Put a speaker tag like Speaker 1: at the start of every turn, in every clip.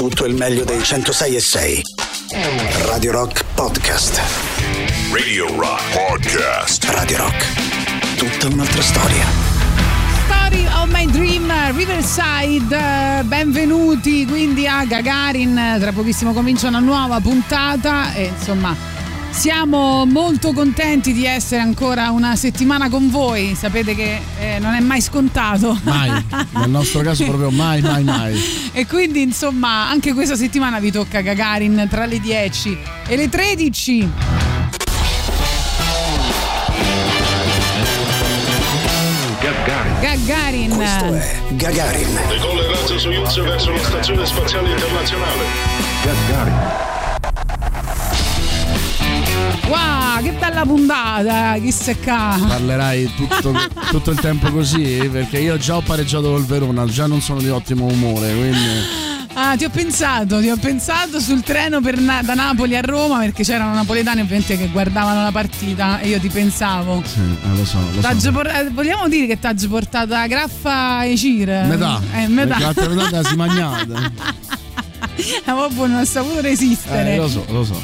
Speaker 1: tutto il meglio dei 106 e 6. Radio Rock Podcast.
Speaker 2: Radio Rock Podcast.
Speaker 1: Radio Rock. Tutta un'altra storia.
Speaker 3: Story of My Dream Riverside, benvenuti quindi a Gagarin, tra pochissimo comincia una nuova puntata e insomma siamo molto contenti di essere ancora una settimana con voi, sapete che eh, non è mai scontato.
Speaker 4: Mai, nel nostro caso proprio mai, mai, mai.
Speaker 3: e quindi insomma anche questa settimana vi tocca Gagarin tra le 10 e le 13.
Speaker 2: Gagarin.
Speaker 3: Gagarin.
Speaker 1: Questo è Gagarin.
Speaker 5: Decolla il razzo Soyuz verso la Stazione Spaziale Internazionale.
Speaker 2: Gagarin.
Speaker 3: Wow, che bella puntata, chi se ca.
Speaker 4: Parlerai tutto, tutto il tempo così perché io già ho pareggiato col Verona, già non sono di ottimo umore, quindi...
Speaker 3: Ah, ti ho pensato, ti ho pensato sul treno Na- da Napoli a Roma perché c'erano napoletani ovviamente che guardavano la partita e io ti pensavo.
Speaker 4: Sì, eh, lo so, lo
Speaker 3: T'aggio
Speaker 4: so.
Speaker 3: por- eh, vogliamo dire che ti ha portato la graffa e Cire?
Speaker 4: Metà,
Speaker 3: Eh, metà.
Speaker 4: perché l'altra metà si magnata.
Speaker 3: Ah, vabbè, non ho saputo resistere.
Speaker 4: Eh, lo so, lo so.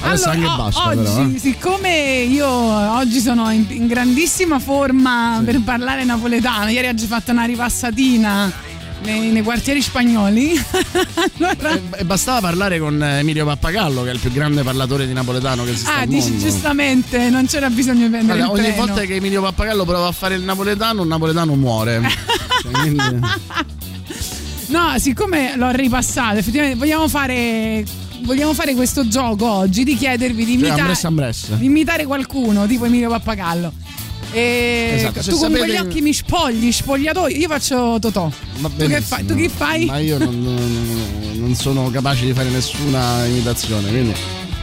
Speaker 4: Adesso
Speaker 3: Allora,
Speaker 4: anche basta
Speaker 3: oggi,
Speaker 4: però, eh.
Speaker 3: siccome io oggi sono in, in grandissima forma per parlare napoletano, ieri oggi ho fatto una ripassatina nei, nei quartieri spagnoli. allora,
Speaker 4: E, e bastava parlare con Emilio Pappagallo, che è il più grande parlatore di napoletano che esiste
Speaker 3: ah, dici giustamente, non c'era bisogno di prendere il
Speaker 4: ogni volta che Emilio Pappagallo prova a fare il napoletano, un napoletano muore. Cioè, quindi-
Speaker 3: No, siccome l'ho ripassato, effettivamente vogliamo fare. Vogliamo fare questo gioco oggi di chiedervi di,
Speaker 4: Cioè,
Speaker 3: imita-
Speaker 4: Ambres Ambres.
Speaker 3: di imitare qualcuno, tipo Emilio Pappagallo. E
Speaker 4: Esatto,
Speaker 3: tu con
Speaker 4: sapete-
Speaker 3: quegli occhi mi spogli, spogliatoio. Io faccio Totò. Tu che fai? Tu che fai?
Speaker 4: Ma io non, non- non sono capace di fare nessuna imitazione, quindi.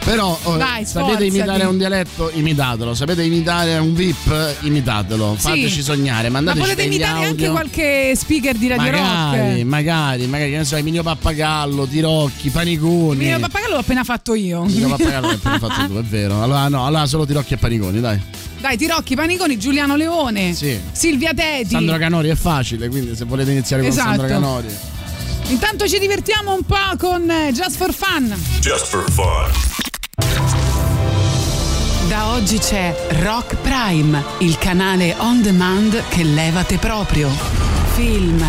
Speaker 4: Però oh,
Speaker 3: Vai,
Speaker 4: sapete imitare un dialetto? Imitatelo. Sapete imitare un VIP? Imitatelo.
Speaker 3: Sì.
Speaker 4: Fateci sognare.
Speaker 3: Ma
Speaker 4: Mandateci
Speaker 3: volete
Speaker 4: degli
Speaker 3: imitare anche
Speaker 4: audio.
Speaker 3: qualche speaker di Radio
Speaker 4: Magari,
Speaker 3: Rock?
Speaker 4: magari, magari, che ne so, Emilio Pappagallo, Tirocchi, Paniconi.
Speaker 3: Emilio Pappagallo l'ho appena fatto io.
Speaker 4: Emilio Pappagallo l'hai appena fatto tu, è vero. Allora no, allora solo Tirocchi e Paniconi, dai.
Speaker 3: Dai, Tirocchi, Paniconi, Giuliano Leone,
Speaker 4: Sì.
Speaker 3: Silvia Teti.
Speaker 4: Sandro Canori è facile, quindi se volete iniziare con
Speaker 3: Esatto.
Speaker 4: Sandro Canori.
Speaker 3: Intanto ci divertiamo un po' con Just for Fun.
Speaker 2: Just for fun.
Speaker 6: Da oggi c'è Rock Prime, il canale on demand che levate proprio. Film,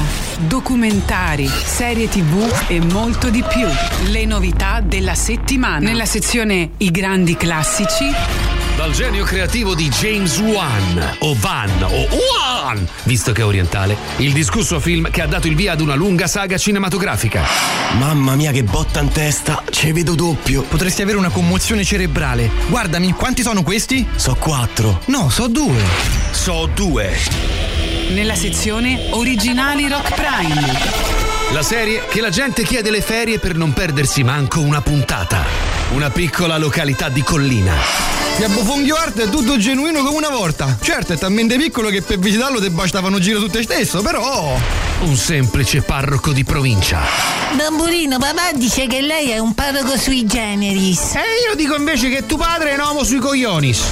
Speaker 6: documentari, serie tv e molto di più. Le novità della settimana. Nella sezione I grandi classici
Speaker 7: Dal genio creativo di James Wan, o Van, o Wan, visto che è orientale, il discusso film che ha dato il via ad una lunga saga cinematografica.
Speaker 8: Mamma mia che botta in testa, ci vedo doppio.
Speaker 9: Potresti avere una commozione cerebrale. Guardami, quanti sono questi?
Speaker 8: So quattro.
Speaker 9: No, so due.
Speaker 7: So due.
Speaker 6: nella sezione Originali Rock Prime.
Speaker 7: La serie che la gente chiede le ferie per non perdersi manco una puntata. Una piccola località di collina.
Speaker 9: E a Bofonghioarte è tutto genuino come una volta. Certo, è talmente piccolo che per visitarlo ti bastavano giro te stesso, però.
Speaker 7: Un semplice parroco di provincia.
Speaker 10: Bambolino, papà dice che lei è un parroco sui generis.
Speaker 9: E io dico invece che tuo padre è un uomo sui coglionis.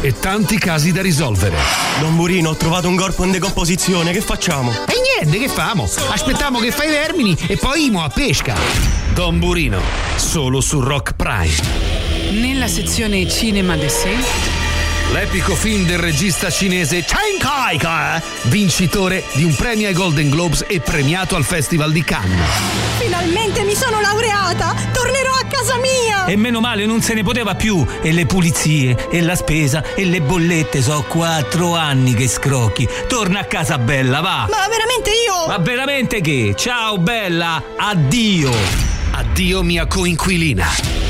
Speaker 7: E tanti casi da risolvere.
Speaker 8: Don Burino, ho trovato un corpo in decomposizione, che facciamo?
Speaker 9: E niente, che famo? Aspettiamo che fai i vermini e poi imo a pesca.
Speaker 7: Don Burino, solo su Rock Prime.
Speaker 6: Nella sezione Cinema de sé
Speaker 7: L'epico film del regista cinese Chen Kai-ka, vincitore di un premio ai Golden Globes e premiato al Festival di Cannes.
Speaker 10: Finalmente mi sono laureata! Tornerò a casa mia!
Speaker 11: E meno male non se ne poteva più. E le pulizie, e la spesa, e le bollette. So quattro anni che scrocchi. Torna a casa bella, va.
Speaker 10: Ma veramente io?
Speaker 11: Ma veramente che? Ciao bella, addio.
Speaker 7: Addio mia coinquilina.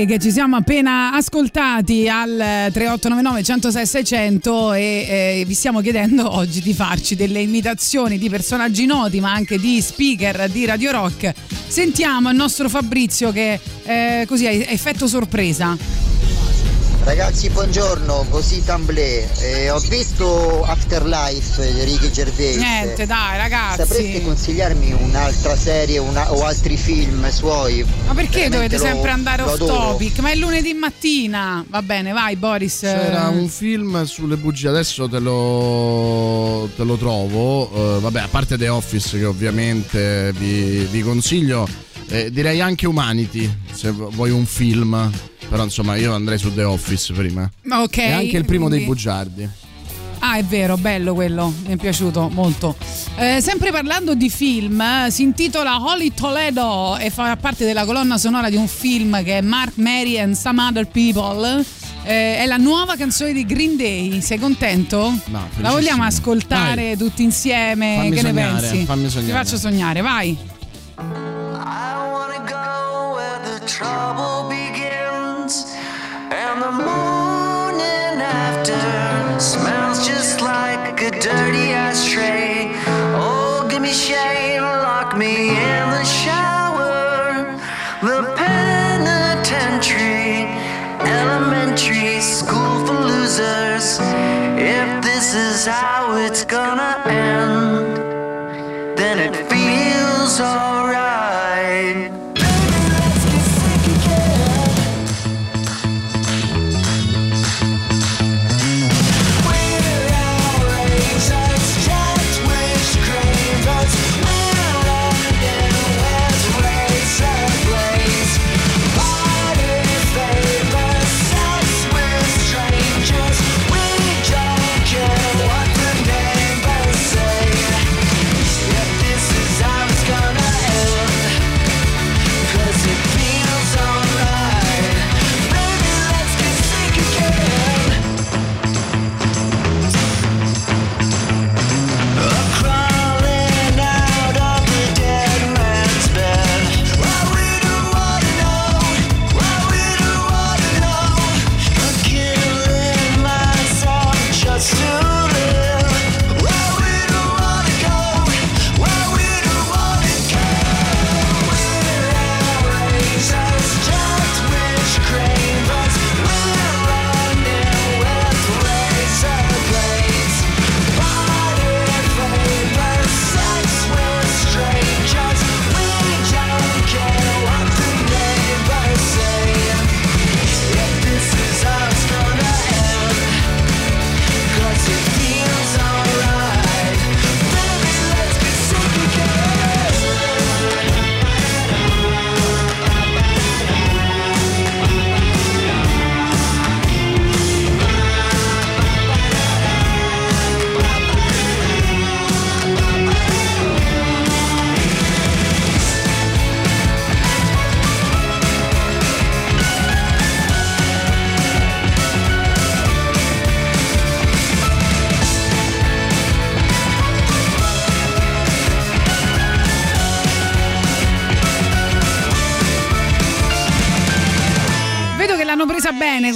Speaker 3: Che ci siamo appena ascoltati al 3899 106 600 e eh, vi stiamo chiedendo oggi di farci delle imitazioni di personaggi noti ma anche di speaker di Radio Rock. Sentiamo il nostro Fabrizio che eh, così ha effetto sorpresa.
Speaker 12: Ragazzi buongiorno, così Tamblé, eh, ho visto Afterlife di Ricky Gervais.
Speaker 3: Niente, dai ragazzi.
Speaker 12: Sapreste consigliarmi un'altra serie una, o altri film suoi?
Speaker 3: Ma perché
Speaker 12: Veramente
Speaker 3: dovete
Speaker 12: lo-
Speaker 3: sempre andare off topic? Ma è lunedì mattina. Va bene, vai Boris.
Speaker 4: C'era un film sulle bugie, adesso te lo, te lo trovo. Eh, vabbè, a parte The Office, che ovviamente vi, vi consiglio, eh, direi anche Humanity, se vuoi un film. Però insomma, io andrei su The Office prima.
Speaker 3: Ok.
Speaker 4: E anche il primo dei
Speaker 3: quindi-
Speaker 4: bugiardi.
Speaker 3: Ah, è vero, bello quello, mi è piaciuto molto. Eh, sempre parlando di film, eh, si intitola Holy Toledo e fa parte della colonna sonora di un film che è Mark, Mary and Some Other People. Eh, è la nuova canzone di Green Day, sei contento?
Speaker 4: No,
Speaker 3: La vogliamo ascoltare tutti insieme?
Speaker 4: Fammi
Speaker 3: che
Speaker 4: sognare,
Speaker 3: ne pensi?
Speaker 4: fammi sognare.
Speaker 3: Ti faccio sognare, vai.
Speaker 13: Trouble begins and the morning after smells just like a dirty ashtray. Oh give me shame lock me in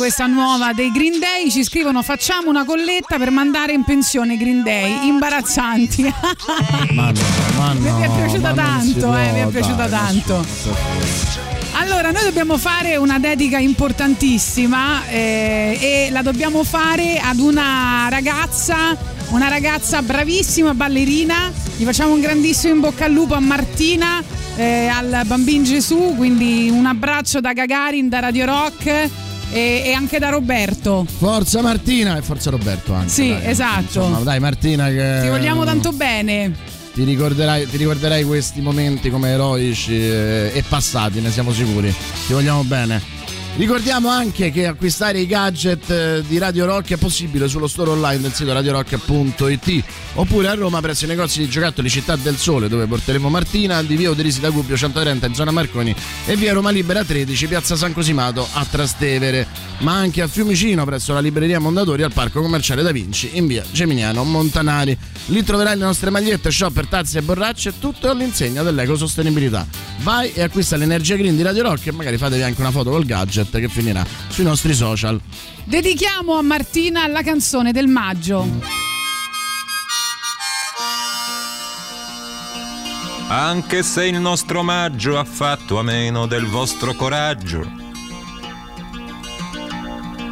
Speaker 3: questa nuova dei Green Day. Ci scrivono: facciamo una colletta per mandare in pensione i Green Day. Imbarazzanti.
Speaker 4: Ma no, ma no.
Speaker 3: Mi è piaciuta tanto,
Speaker 4: può,
Speaker 3: eh, mi è
Speaker 4: dai,
Speaker 3: piaciuta
Speaker 4: ma
Speaker 3: tanto. Allora, noi dobbiamo fare una dedica importantissima eh, e la dobbiamo fare ad una ragazza, una ragazza bravissima ballerina. Gli facciamo un grandissimo in bocca al lupo a Martina, eh, al bambin Gesù, quindi un abbraccio da Gagarin, da Radio Rock e, e anche da Roberto.
Speaker 4: Forza Martina e forza Roberto anche.
Speaker 3: Sì,
Speaker 4: dai.
Speaker 3: esatto.
Speaker 4: Insomma, dai Martina che...
Speaker 3: Ti vogliamo tanto bene.
Speaker 4: Ti ricorderai, ti ricorderai questi momenti come eroici eh, e passati, ne siamo sicuri. Ti vogliamo bene. Ricordiamo anche che acquistare i gadget eh, di Radio Rock è possibile sullo store online del sito radiorock.it. oppure a Roma presso i negozi di giocattoli Città del Sole dove porteremo Martina, di via Oderisi da Gubbio 130 in zona Marconi e via Roma Libera 13, piazza San Cosimato a Trastevere, ma anche a Fiumicino presso la libreria Mondadori al parco commerciale Da Vinci in via Geminiano Montanari. Lì troverai le nostre magliette, shopper, tazze e borracce, tutto all'insegna dell'ecosostenibilità. Vai e acquista l'energia green di Radio Rock e magari fatevi anche una foto col gadget che finirà sui nostri social.
Speaker 3: Dedichiamo a Martina la canzone del maggio.
Speaker 14: Anche se il nostro omaggio ha fatto a meno del vostro coraggio.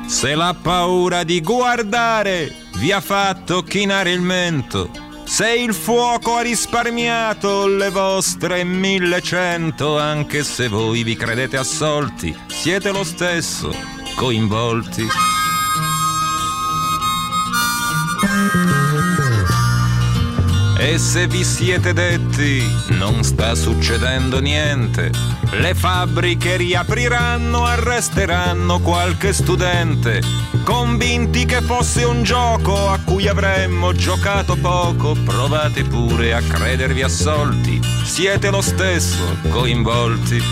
Speaker 14: Se la paura di guardare vi ha fatto chinare il mento. Se il fuoco ha risparmiato le vostre millecento, anche se voi vi credete assolti, siete lo stesso coinvolti. E se vi siete detti non sta succedendo niente, le fabbriche riapriranno, arresteranno qualche studente, convinti che fosse un gioco a cui avremmo giocato poco, provate pure a credervi assolti, siete lo stesso coinvolti.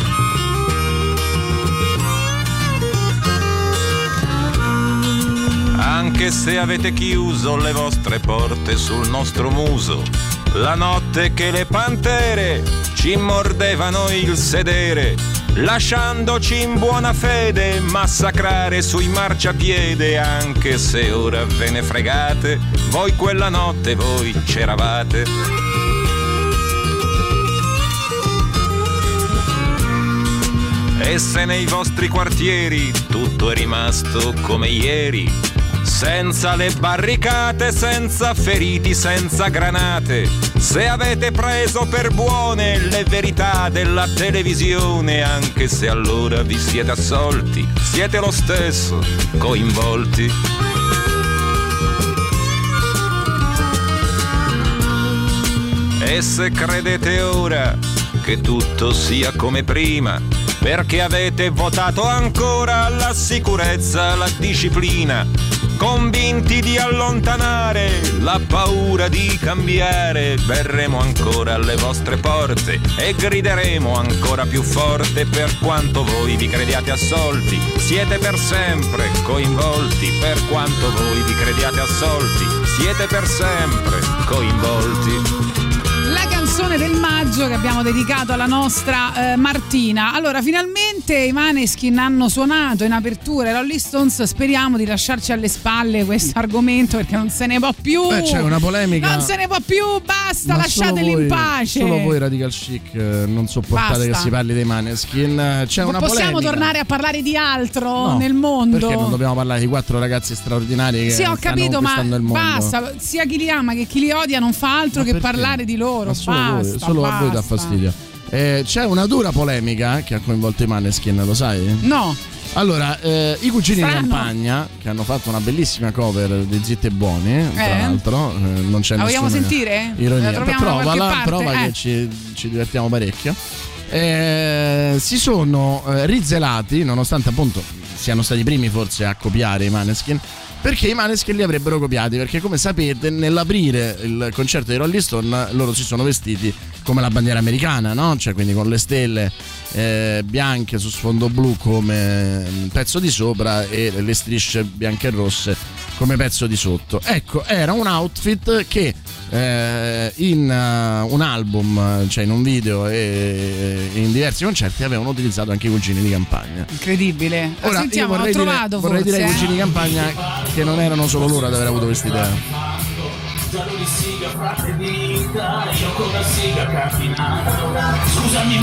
Speaker 14: Anche se avete chiuso le vostre porte sul nostro muso, la notte che le pantere ci mordevano il sedere, lasciandoci in buona fede massacrare sui marciapiede, anche se ora ve ne fregate, voi quella notte voi c'eravate. E se nei vostri quartieri tutto è rimasto come ieri, senza le barricate, senza feriti, senza granate, se avete preso per buone le verità della televisione, anche se allora vi siete assolti, siete lo stesso coinvolti. E se credete ora che tutto sia come prima, perché avete votato ancora la sicurezza, la disciplina, convinti di allontanare la paura di cambiare, verremo ancora alle vostre porte e grideremo ancora più forte. Per quanto voi vi crediate assolti, siete per sempre coinvolti, per quanto voi vi crediate assolti, siete per sempre coinvolti.
Speaker 3: Canzone del maggio che abbiamo dedicato alla nostra eh, Martina. Allora, finalmente i Maneskin hanno suonato in apertura i Rolling Stones. Speriamo di lasciarci alle spalle questo argomento perché non se ne può più.
Speaker 4: Beh, c'è una polemica.
Speaker 3: Non se ne può più, basta,
Speaker 4: Ma
Speaker 3: lasciateli
Speaker 4: voi-
Speaker 3: in pace.
Speaker 4: Solo voi radical chic eh, non sopportate
Speaker 3: Basta.
Speaker 4: che si parli dei Maneskin. Eh, C'è
Speaker 3: Non
Speaker 4: una
Speaker 3: possiamo
Speaker 4: polemica.
Speaker 3: tornare a parlare di altro
Speaker 4: No,
Speaker 3: nel mondo.
Speaker 4: Perché non dobbiamo parlare di quattro ragazzi straordinari che
Speaker 3: Sì, ho
Speaker 4: stanno
Speaker 3: capito, ma basta. Sia chi li ama che chi li odia non fa altro che parlare di loro.
Speaker 4: Ma solo, voi-
Speaker 3: basta,
Speaker 4: solo a voi dà
Speaker 3: basta.
Speaker 4: fastidio. Eh, c'è una dura polemica che ha coinvolto i Maneskin, lo sai?
Speaker 3: No.
Speaker 4: Allora, eh, i cugini
Speaker 3: Strano.
Speaker 4: di campagna che hanno fatto una bellissima cover di Zitti e Buoni, tra
Speaker 3: Eh?
Speaker 4: l'altro, eh, non c'è
Speaker 3: La vogliamo sentire?
Speaker 4: Ironia.
Speaker 3: La
Speaker 4: Provala, prova
Speaker 3: Eh.
Speaker 4: che ci, ci divertiamo parecchio. Eh, si sono eh, rizelati, nonostante appunto siano stati i primi forse a copiare i Maneskin, perché i Maneskin li avrebbero copiati, perché come sapete nell'aprire il concerto dei Rolling Stone loro si sono vestiti come la bandiera americana, no? Cioè quindi con le stelle eh, bianche su sfondo blu come pezzo di sopra e le strisce bianche e rosse come pezzo di sotto. Ecco, era un outfit che eh, in uh, un album, cioè in un video e in diversi concerti avevano utilizzato anche i cugini di campagna.
Speaker 3: Incredibile.
Speaker 4: Ora, io
Speaker 3: Sentiamo,
Speaker 4: vorrei dire,
Speaker 3: trovato
Speaker 4: vorrei
Speaker 3: forse.
Speaker 4: dire ai
Speaker 3: eh.
Speaker 4: cugini di campagna che non erano solo loro ad aver avuto questa idea.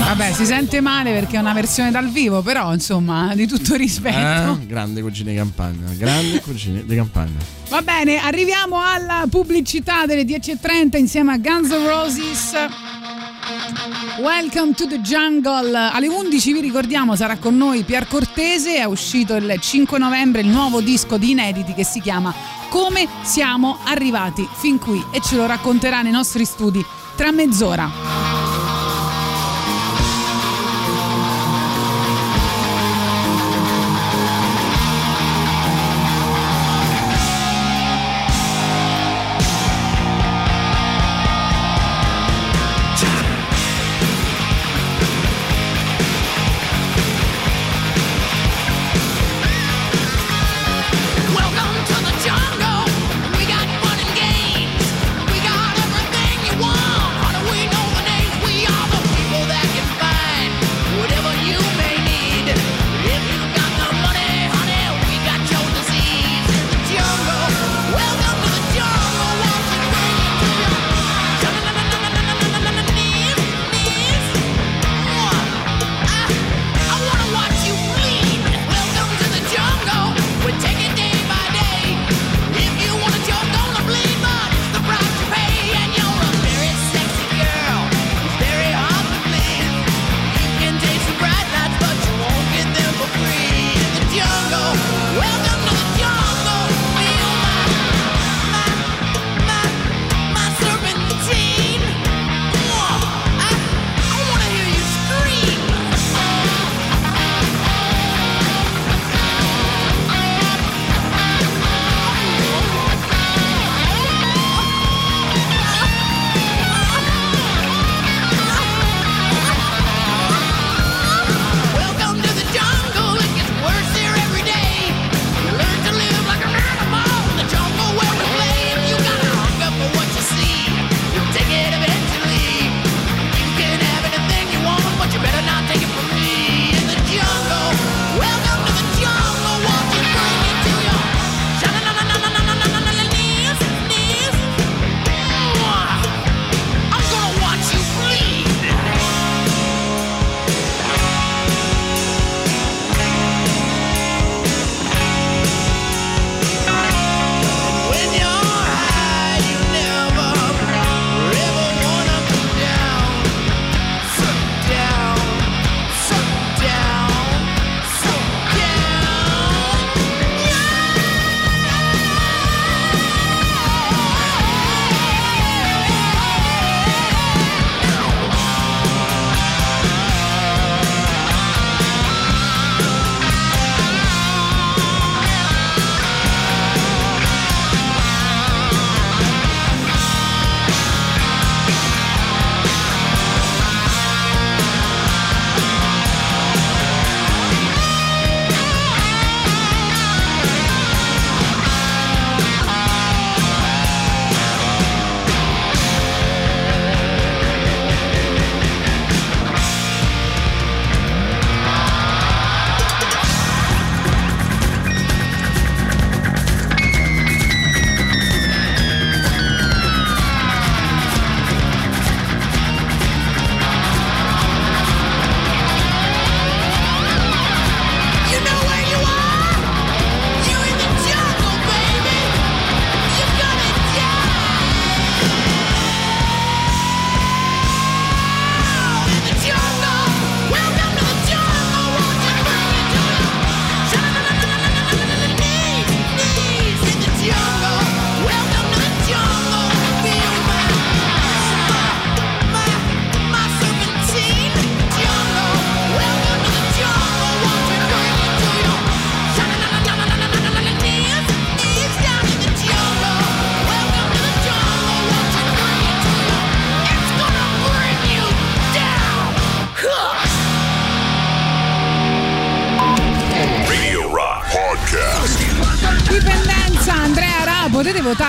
Speaker 3: Vabbè, si sente male perché è una versione dal vivo, però insomma, di tutto rispetto.
Speaker 4: Grandi cugini di campagna, grandi cugini di campagna.
Speaker 3: Va bene, arriviamo alla pubblicità delle 10.30 insieme a Guns N' Roses. Welcome to the Jungle. Alle 11 vi ricordiamo sarà con noi Pier Cortese, è uscito il 5 novembre il nuovo disco di inediti che si chiama Come siamo arrivati fin qui e ce lo racconterà nei nostri studi tra mezz'ora.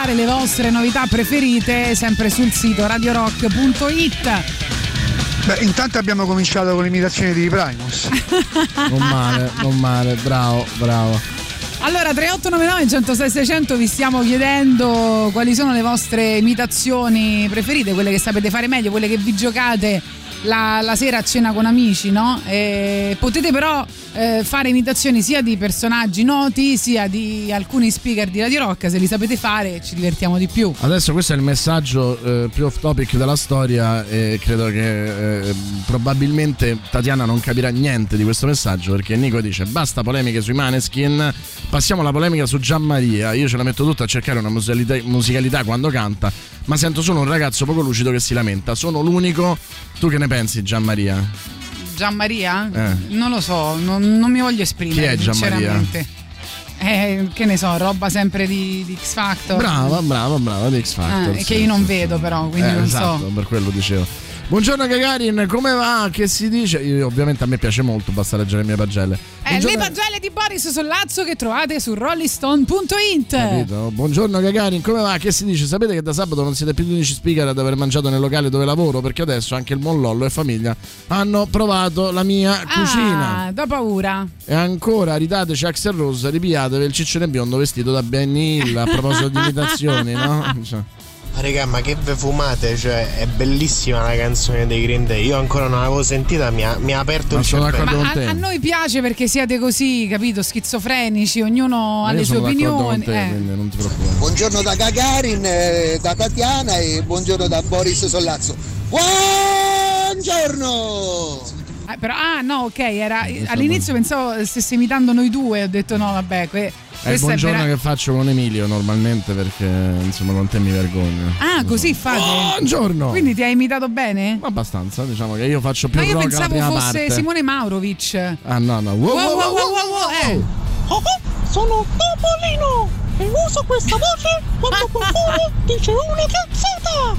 Speaker 3: Votare le vostre novità preferite sempre sul sito radiorock.it.
Speaker 9: Beh, intanto abbiamo cominciato con l'imitazione di Primus.
Speaker 4: Non male, non male, bravo, bravo.
Speaker 3: Allora, 3899 106 600 vi stiamo chiedendo quali sono le vostre imitazioni preferite, quelle che sapete fare meglio, quelle che vi giocate la, la sera a cena con amici, no? E potete però eh, fare imitazioni sia di personaggi noti sia di alcuni speaker di Radio Rock, se li sapete fare ci divertiamo di più.
Speaker 4: Adesso questo è il messaggio eh, più off topic della storia e credo che eh, probabilmente Tatiana non capirà niente di questo messaggio perché Nico dice basta polemiche sui Maneskin, passiamo alla polemica su Gianmaria, io ce la metto tutta a cercare una musicalità, musicalità quando canta, ma sento solo un ragazzo poco lucido che si lamenta, sono l'unico, tu che ne pensi Gianmaria?
Speaker 3: Gianmaria?
Speaker 4: Eh.
Speaker 3: Non lo so, non, non mi voglio esprimere.
Speaker 4: Chi è Gianmaria?
Speaker 3: Sinceramente. Eh, che ne so, roba sempre di, di X Factor.
Speaker 4: Brava, brava, brava di X Factor.
Speaker 3: Eh,
Speaker 4: sì,
Speaker 3: che io non
Speaker 4: sì,
Speaker 3: vedo però, quindi
Speaker 4: Eh,
Speaker 3: non
Speaker 4: esatto,
Speaker 3: so.
Speaker 4: per quello dicevo. Buongiorno Gagarin, come va? Che si dice? Io, ovviamente a me piace molto, basta leggere le mie pagelle.
Speaker 3: Eh, le pagelle di Boris Sollazzo che trovate su rollistone.it.
Speaker 4: Capito? Buongiorno Gagarin, come va? Che si dice? Sapete che da sabato non siete più gli unici speaker ad aver mangiato nel locale dove lavoro? Perché adesso anche il Mollollo e famiglia hanno provato la mia cucina.
Speaker 3: Ah, da paura.
Speaker 4: E ancora ridateci Axel Rose, ripiatevi il ciccione biondo vestito da Benny Hill a proposito di imitazioni, no? Cioè,
Speaker 15: Raga, ma che ve fumate? Cioè, è bellissima la canzone dei Green Day. Io ancora non l'avevo sentita, mi ha, mi ha aperto
Speaker 4: Ma
Speaker 15: il
Speaker 4: sono
Speaker 15: cervello.
Speaker 3: Ma a, a noi piace perché siete così, capito? Schizofrenici, ognuno ha le sue opinioni.
Speaker 4: te,
Speaker 3: eh.
Speaker 4: non.
Speaker 12: Buongiorno da Gagarin, eh, da Tatiana e buongiorno da Boris Sollazzo. Buongiorno!
Speaker 3: Eh, però, ah, no, ok, era, all'inizio pensavo stesse imitando noi due, ho detto no, vabbè, que-
Speaker 4: È il
Speaker 3: questo è
Speaker 4: buongiorno
Speaker 3: vera-
Speaker 4: che faccio con Emilio normalmente perché insomma con te mi vergogno.
Speaker 3: Ah, così fate?
Speaker 4: Buongiorno!
Speaker 3: Quindi ti hai imitato bene?
Speaker 4: Abbastanza, diciamo che io faccio più
Speaker 3: Ma io pensavo
Speaker 4: prima
Speaker 3: fosse
Speaker 4: parte.
Speaker 3: Simone Maurovic.
Speaker 4: Ah no, no. Wow,
Speaker 3: Wow, wow, wow, wow, wow, eh.
Speaker 16: Oh, sono Topolino e uso questa voce quando qualcuno dice una cazzata.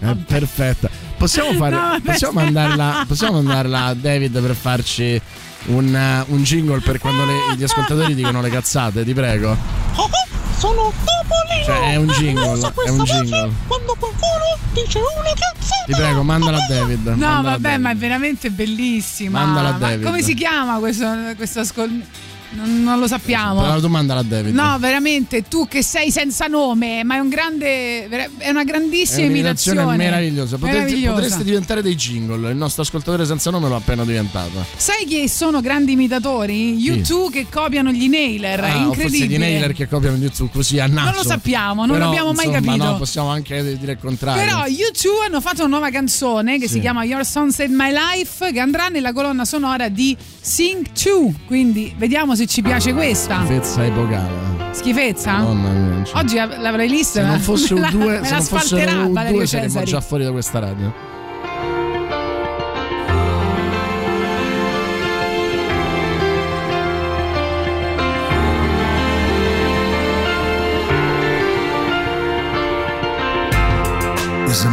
Speaker 4: È perfetta. Possiamo, fare,
Speaker 16: No,
Speaker 4: possiamo, mandarla, possiamo mandarla a David per farci un, uh, un jingle per quando le- gli ascoltatori dicono le cazzate, ti prego.
Speaker 16: Oh, sono Topolino
Speaker 4: Cioè, è un jingle, è un jingle.
Speaker 16: quando qualcuno dice una cazzata.
Speaker 4: Ti prego, mandala a David.
Speaker 3: No,
Speaker 4: mandala
Speaker 3: vabbè,
Speaker 4: David.
Speaker 3: ma è veramente bellissima.
Speaker 4: Mandala a
Speaker 3: Ma
Speaker 4: David.
Speaker 3: come si chiama questo, questo ascol- Non, non lo sappiamo.
Speaker 4: Però tu mandala a David.
Speaker 3: No, veramente, tu che sei senza nome, ma è un grande. È una
Speaker 4: È
Speaker 3: grandissima
Speaker 4: un'imitazione
Speaker 3: imitazione.
Speaker 4: meravigliosa. Potreste,
Speaker 3: Meravigliosa.
Speaker 4: potreste diventare dei jingle. Il nostro ascoltatore senza nome l'ha appena diventato.
Speaker 3: Sai chi sono grandi imitatori? U2 che copiano gli Nailer. è
Speaker 4: Ah,
Speaker 3: incredibile.
Speaker 4: di Nailer che copiano YouTube così a naso.
Speaker 3: Non lo sappiamo, non
Speaker 4: Però,
Speaker 3: l'abbiamo mai
Speaker 4: insomma,
Speaker 3: capito.
Speaker 4: No, possiamo anche dire il contrario.
Speaker 3: Però U2 hanno fatto una nuova canzone che
Speaker 4: Sì.
Speaker 3: si chiama Your Saved My Life che andrà nella colonna sonora di Sing 2. Quindi vediamo se ci piace questa.
Speaker 4: Schifezza epocale.
Speaker 3: Schifezza?
Speaker 4: Madonna mia. non ci-
Speaker 3: Oggi la playlist
Speaker 4: Se non fosse
Speaker 3: me
Speaker 4: un
Speaker 3: la-
Speaker 4: 2,
Speaker 3: me
Speaker 4: se
Speaker 3: la
Speaker 4: non fossero un
Speaker 3: Valerio
Speaker 4: 2 saremmo
Speaker 3: Cesari.
Speaker 4: già fuori da questa radio.
Speaker 17: Was a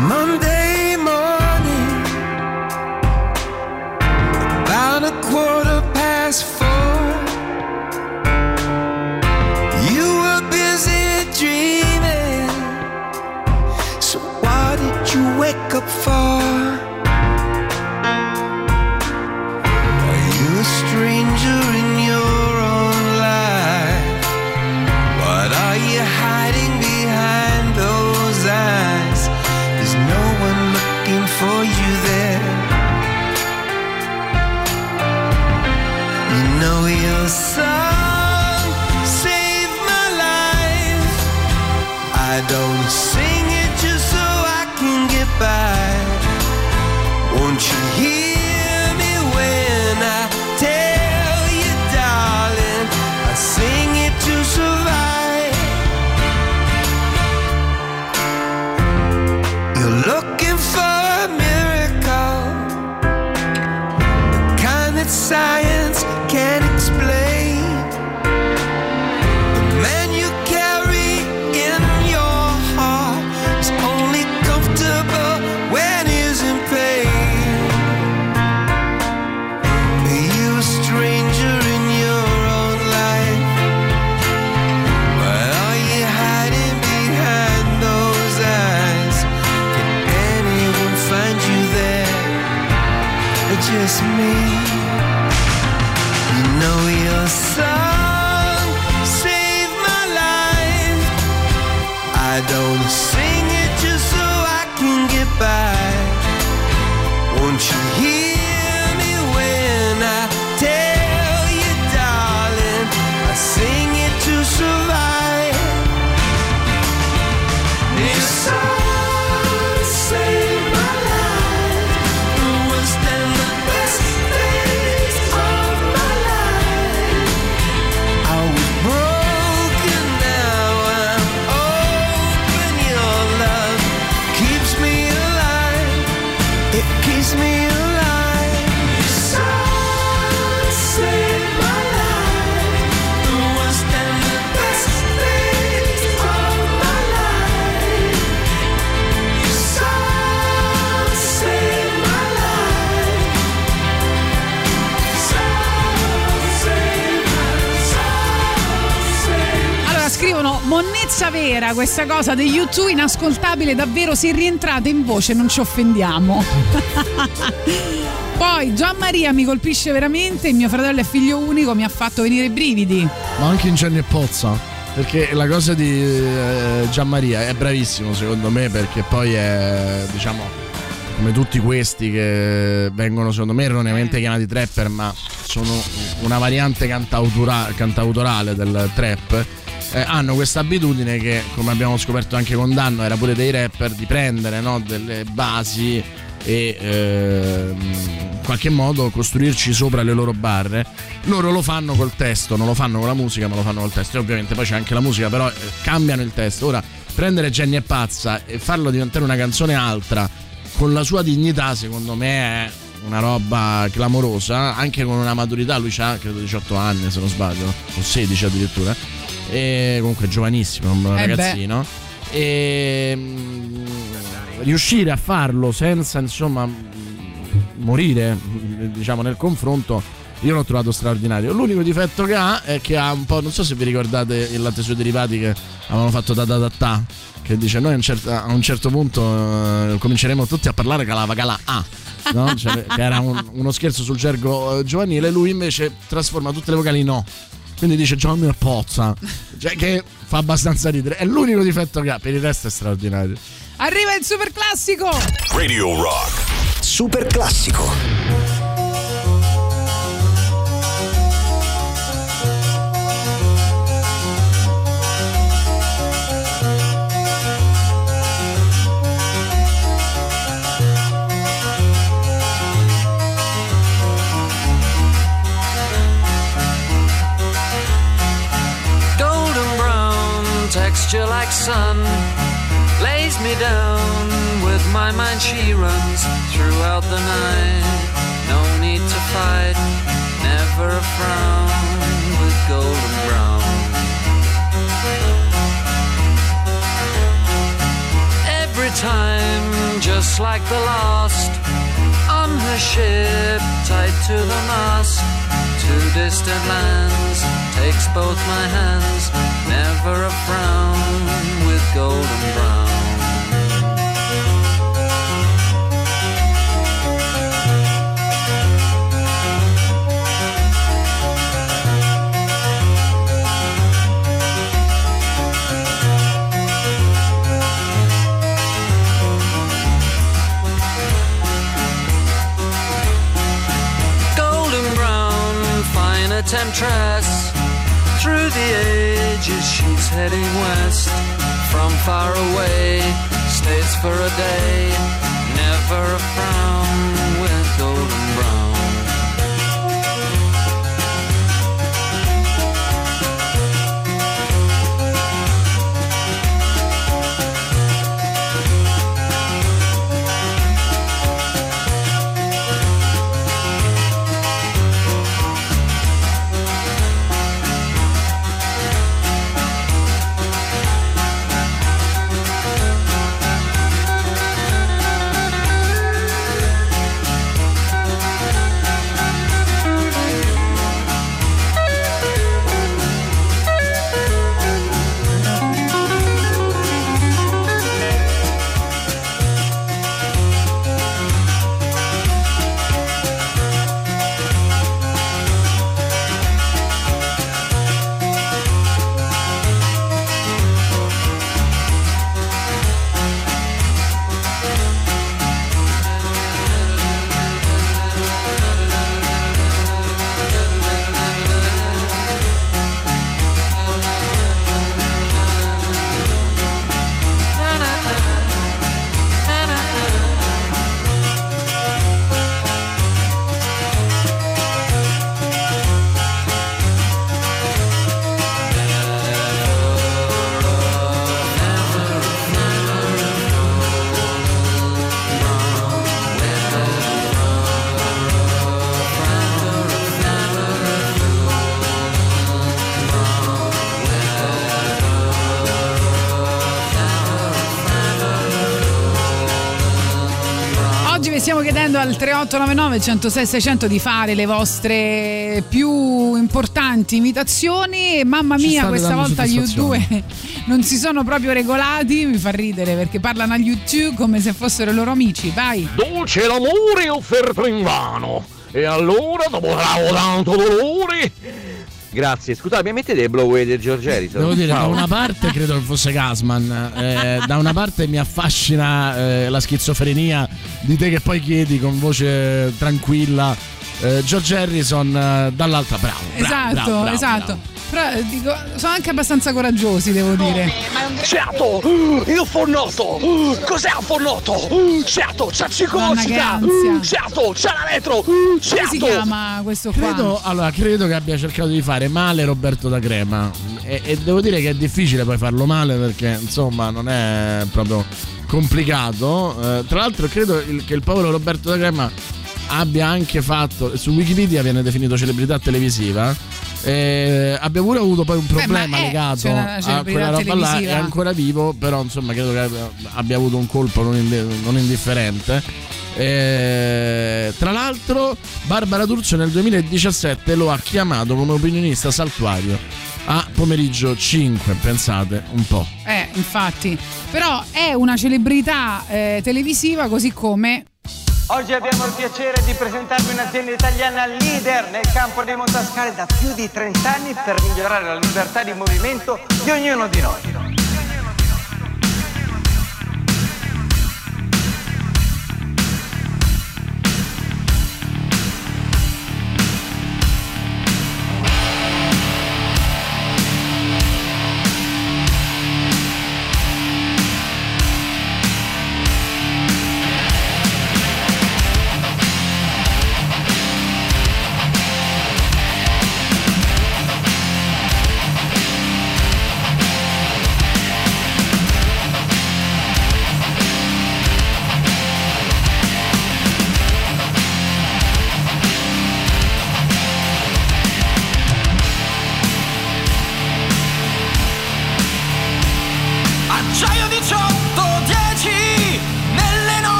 Speaker 3: questa cosa degli U2 inascoltabile davvero se rientrate in voce non ci offendiamo. Poi Gian Maria mi colpisce veramente, il mio fratello è figlio unico, mi ha fatto venire i brividi.
Speaker 4: Ma anche in Gianni e Pozza. Perché la cosa di eh, Gianmaria è bravissimo secondo me perché poi è diciamo come tutti questi che vengono secondo me erroneamente chiamati trapper ma sono una variante cantautora- cantautorale del trap eh, hanno questa abitudine che come abbiamo scoperto anche con Danno era pure dei rapper di prendere no, delle basi e ehm, in qualche modo costruirci sopra le loro barre. Loro lo fanno col testo, non lo fanno con la musica, ma lo fanno col testo. E ovviamente poi c'è anche la musica, però eh, cambiano il testo. Ora, prendere Jenny è pazza e farlo diventare una canzone altra con la sua dignità, secondo me è una roba clamorosa, anche con una maturità. Lui ha credo 18 anni, se non sbaglio, o 16 addirittura. E comunque è giovanissimo, un
Speaker 3: Eh beh.
Speaker 4: ragazzino. E mm, riuscire a farlo senza insomma mm, morire mm, diciamo nel confronto io l'ho trovato straordinario l'unico difetto che ha è che ha un po' non so se vi ricordate il latte sui derivati che avevano fatto da da da ta che dice noi a un certo, a un certo punto eh, cominceremo tutti a parlare calava cala A no? Cioè, che era un- uno scherzo sul gergo eh, giovanile lui invece trasforma tutte le vocali in no quindi dice e Pozza cioè che fa abbastanza ridere è l'unico difetto che ha per il resto è straordinario
Speaker 3: Arriva il super classico!
Speaker 2: Radio Rock.
Speaker 1: Super classico.
Speaker 18: Texture like sun. Lays me down with my mind she runs throughout the night. No need to fight never a frown with golden brown. Every time just like the last on her ship tied to the mast to distant lands takes both my hands never a frown with golden brown golden brown, fine a temptress. Through the she's heading west. From far away, stays for a day. Never a frown with golden
Speaker 3: 3899 106 600 di fare le vostre più importanti imitazioni. E mamma mia, questa volta gli
Speaker 4: soddisfazione.
Speaker 3: U2 non si sono proprio regolati. Mi fa ridere perché parlano agli U2 come se fossero i loro amici. Vai.
Speaker 19: Dolce l'amore offerto in vano. E allora, dopo tanto dolore. Grazie, scusate, mi mettete dei blow away del George Harrison?
Speaker 4: Devo dire, da
Speaker 19: Ciao.
Speaker 4: una parte credo che fosse Gasman, eh, da una parte mi affascina eh, la schizofrenia di te che poi chiedi con voce tranquilla. eh, George Harrison, eh, dall'altra, bravo. bravo,
Speaker 3: esatto,
Speaker 4: bravo, bravo,
Speaker 3: esatto. Però dico, sono anche abbastanza coraggiosi, devo dire.
Speaker 19: Certo, il fornoto! Cos'è un fornoto? Certo, c'è
Speaker 3: ansia.
Speaker 19: Certo, c'è la retro!
Speaker 3: Come
Speaker 19: Certo!
Speaker 3: si chiama questo qua?
Speaker 4: Credo, allora, credo che abbia cercato di fare male Roberto da Crema e, e devo dire che è difficile poi farlo male perché insomma non è proprio complicato. Eh, tra l'altro credo il- che il povero Roberto da Crema abbia anche fatto, su Wikipedia viene definito celebrità televisiva, eh, abbia pure avuto poi un
Speaker 3: Beh,
Speaker 4: problema
Speaker 3: ma è
Speaker 4: legato a quella roba là, è ancora vivo, però insomma credo che abbia, avuto un colpo non, inde- non indifferente. Eh, tra l'altro, Barbara D'Urso nel 2017 lo ha chiamato come opinionista saltuario a pomeriggio 5. Pensate un po'.
Speaker 3: Eh, infatti. Però è una celebrità eh, televisiva così come
Speaker 20: Oggi abbiamo il piacere di presentarvi un'azienda italiana leader nel campo dei montascale da più di 30 anni per migliorare la libertà di movimento di ognuno di noi.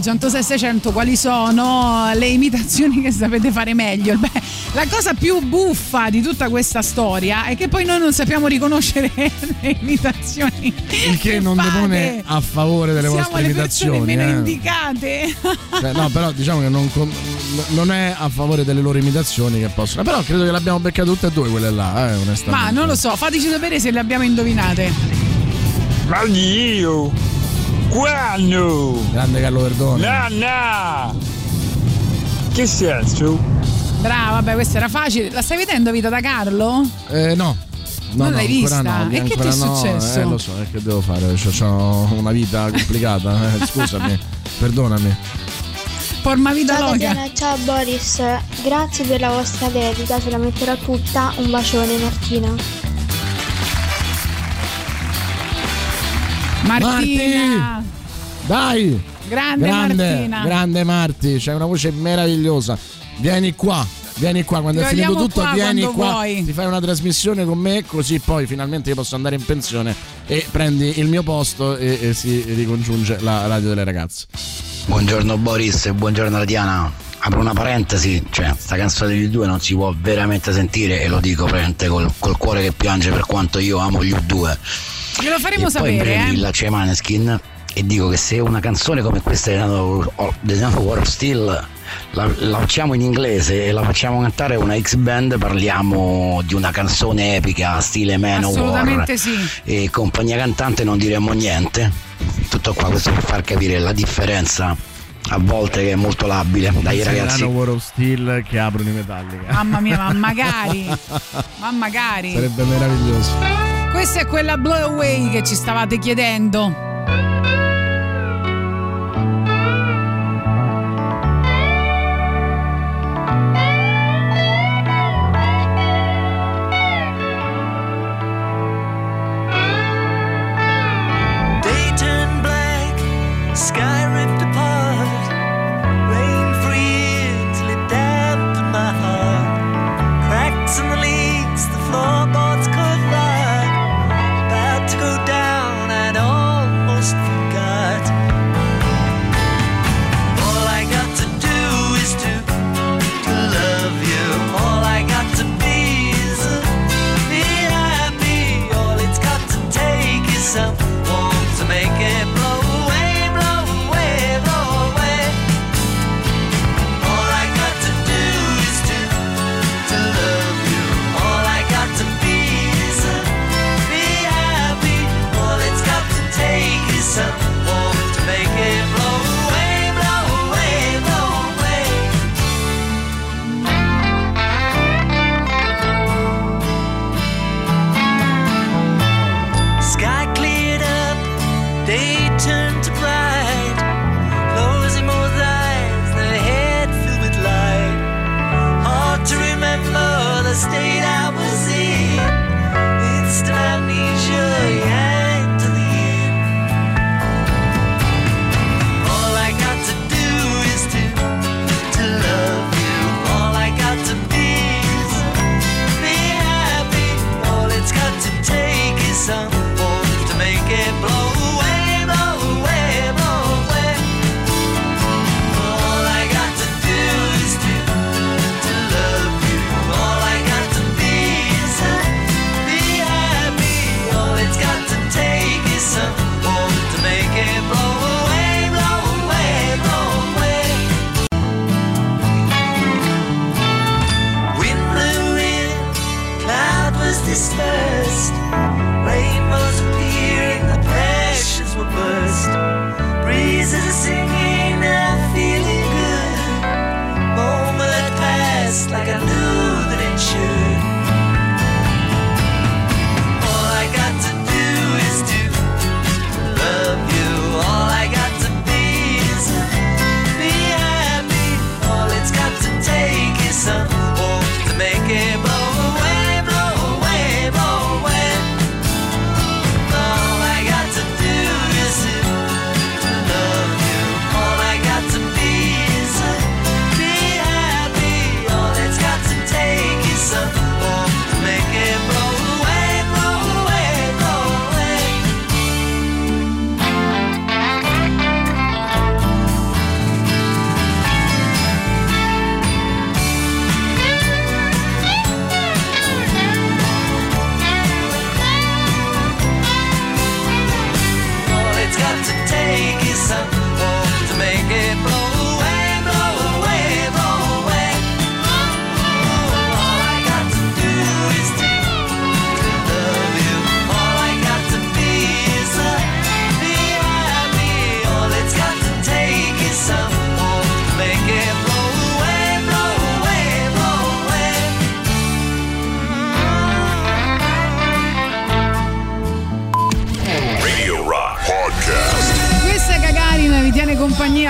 Speaker 13: 3899 106 600 quali sono le imitazioni che sapete fare meglio. Beh, la cosa più buffa di tutta questa storia è che poi noi non sappiamo riconoscere le imitazioni.
Speaker 4: Il che non
Speaker 13: fate.
Speaker 4: depone a favore delle
Speaker 13: Siamo
Speaker 4: vostre
Speaker 13: le persone
Speaker 4: imitazioni.
Speaker 13: meno
Speaker 4: eh.
Speaker 13: indicate.
Speaker 4: Cioè, no, però diciamo che non, non è a favore delle loro imitazioni che possono. Però credo che le abbiamo beccate tutte e due quelle là, eh, onestamente.
Speaker 13: Ma non lo so, fateci sapere se le abbiamo indovinate.
Speaker 3: Ma io! Quando?
Speaker 4: Grande Carlo Verdone.
Speaker 3: Nanna! Che senso?
Speaker 13: Brava, vabbè, questa era facile. La stai vedendo vita da Carlo?
Speaker 4: Eh, no. No,
Speaker 13: Non
Speaker 4: no,
Speaker 13: l'hai vista?
Speaker 4: no,
Speaker 13: E che ti è
Speaker 4: no,
Speaker 13: successo?
Speaker 4: Eh, lo so, che devo fare? Ho una vita complicata, eh, scusami, perdonami.
Speaker 13: Forma vita
Speaker 21: Ciao
Speaker 13: loca.
Speaker 21: Tatiana, ciao Boris, grazie per la vostra dedica, ce la metterò tutta, un bacione Martina.
Speaker 13: Martina.
Speaker 4: Dai!
Speaker 13: Grande,
Speaker 4: grande,
Speaker 13: Martina.
Speaker 4: grande Marti, c'hai una voce meravigliosa. Vieni qua, vieni qua, quando
Speaker 13: Ti
Speaker 4: è finito
Speaker 13: vogliamo
Speaker 4: tutto
Speaker 13: qua
Speaker 4: vieni qua,
Speaker 13: vuoi.
Speaker 4: ti fai una trasmissione con me, così poi finalmente io posso andare in pensione e prendi il mio posto e, e si ricongiunge la radio delle ragazze.
Speaker 22: Buongiorno Boris e buongiorno Tatiana. Apro una parentesi, cioè sta canzone degli U2 non si può veramente sentire e lo dico veramente col, col cuore che piange per quanto io amo gli U2.
Speaker 13: Glielo faremo
Speaker 22: e poi in
Speaker 13: sapere,
Speaker 22: breve
Speaker 13: eh.
Speaker 22: rilaccio ai Maneskin e dico che se una canzone come questa di Nato War of Steel la, la facciamo in inglese e la facciamo cantare una X-Band parliamo di una canzone epica stile Manowar
Speaker 13: Assolutamente sì.
Speaker 22: e compagnia cantante non diremmo niente tutto qua questo per far capire la differenza a volte che è molto labile dai ragazzi
Speaker 4: War of Steel che aprono i Metallica.
Speaker 13: Mamma mia, ma magari. ma magari.
Speaker 4: Sarebbe meraviglioso.
Speaker 13: Questa è quella Blow Away che ci stavate chiedendo.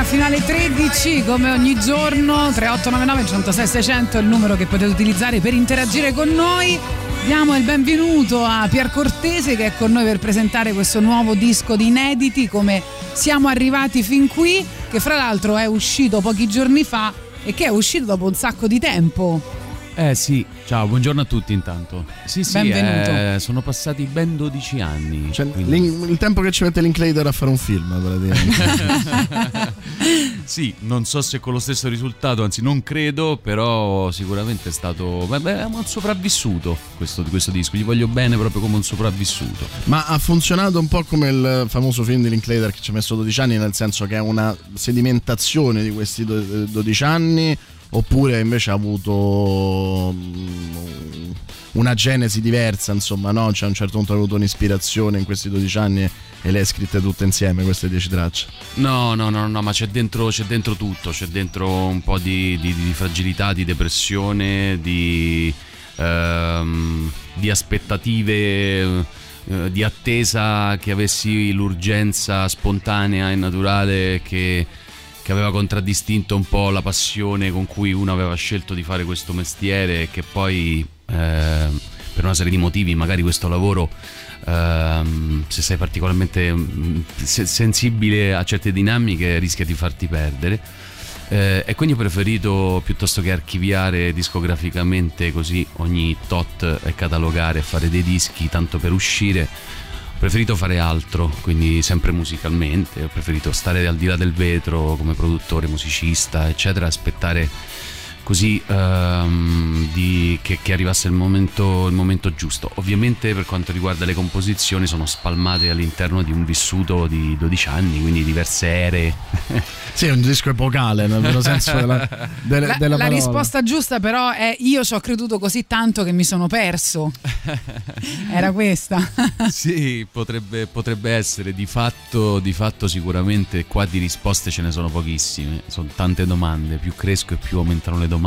Speaker 3: Fino alle 13 come ogni giorno 3899 106 600 è il numero che potete utilizzare per interagire con noi. Diamo il benvenuto a Pier Cortese che è con noi per presentare questo nuovo disco di inediti come siamo arrivati fin qui che fra l'altro è uscito pochi giorni fa e che è uscito dopo un sacco di tempo
Speaker 23: Eh sì, ciao, buongiorno a tutti intanto. Sì, sì,
Speaker 3: Benvenuto.
Speaker 23: eh, sono passati ben 12 anni.
Speaker 4: Cioè, il tempo che ci mette Linklater a fare un film, praticamente.
Speaker 23: sì, non so se con lo stesso risultato, anzi non credo, però sicuramente è stato... Vabbè, è un sopravvissuto questo, questo disco, gli voglio bene proprio come un sopravvissuto.
Speaker 4: Ma ha funzionato un po' come il famoso film di Linklater che ci ha messo 12 anni, nel senso che è una sedimentazione di questi do- 12 anni, oppure invece ha avuto mm, una genesi diversa, insomma, no? Cioè a un certo punto ha avuto un'ispirazione in questi 12 anni e le ha scritte tutte insieme queste 10 tracce.
Speaker 23: No, no, no, no, ma c'è dentro, c'è dentro tutto, c'è dentro un po' di, di- di fragilità, di depressione, di, ehm, di aspettative, eh, di attesa che avessi l'urgenza spontanea e naturale che, che aveva contraddistinto un po' la passione con cui uno aveva scelto di fare questo mestiere e che poi ehm, per una serie di motivi magari questo lavoro ehm, se sei particolarmente mm, se- sensibile a certe dinamiche rischia di farti perdere. Eh, e quindi ho preferito piuttosto che archiviare discograficamente così ogni tot e catalogare e fare dei dischi tanto per uscire preferito fare altro, quindi sempre musicalmente, ho preferito stare al di là del vetro come produttore, musicista, eccetera, aspettare così ehm, di- che, che arrivasse il momento, il momento giusto. Ovviamente per quanto riguarda le composizioni sono spalmate all'interno di un vissuto di 12 anni, quindi diverse ere.
Speaker 4: Sì, è un disco epocale, nel vero senso della, della,
Speaker 3: la,
Speaker 4: della
Speaker 3: la risposta giusta però è io ci ho creduto così tanto che mi sono perso era questa
Speaker 23: sì, potrebbe, potrebbe essere. Di fatto, di fatto sicuramente qua di risposte ce ne sono pochissime. Sono tante domande. Più cresco e più aumentano le domande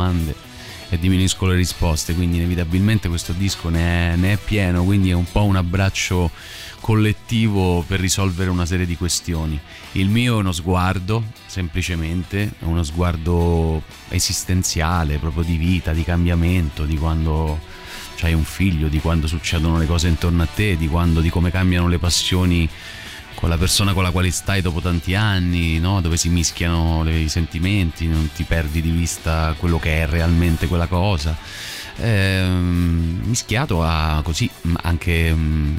Speaker 23: e diminuiscono le risposte. Quindi inevitabilmente questo disco ne è, ne è pieno. Quindi è un po' un abbraccio collettivo per risolvere una serie di questioni. Il mio è uno sguardo, semplicemente, è uno sguardo esistenziale, proprio di vita, di cambiamento, di quando c'hai un figlio, di quando succedono le cose intorno a te, di quando, di come cambiano le passioni con la persona con la quale stai dopo tanti anni, no? dove si mischiano i sentimenti, non ti perdi di vista quello che è realmente quella cosa. Ehm, mischiato a così anche mh,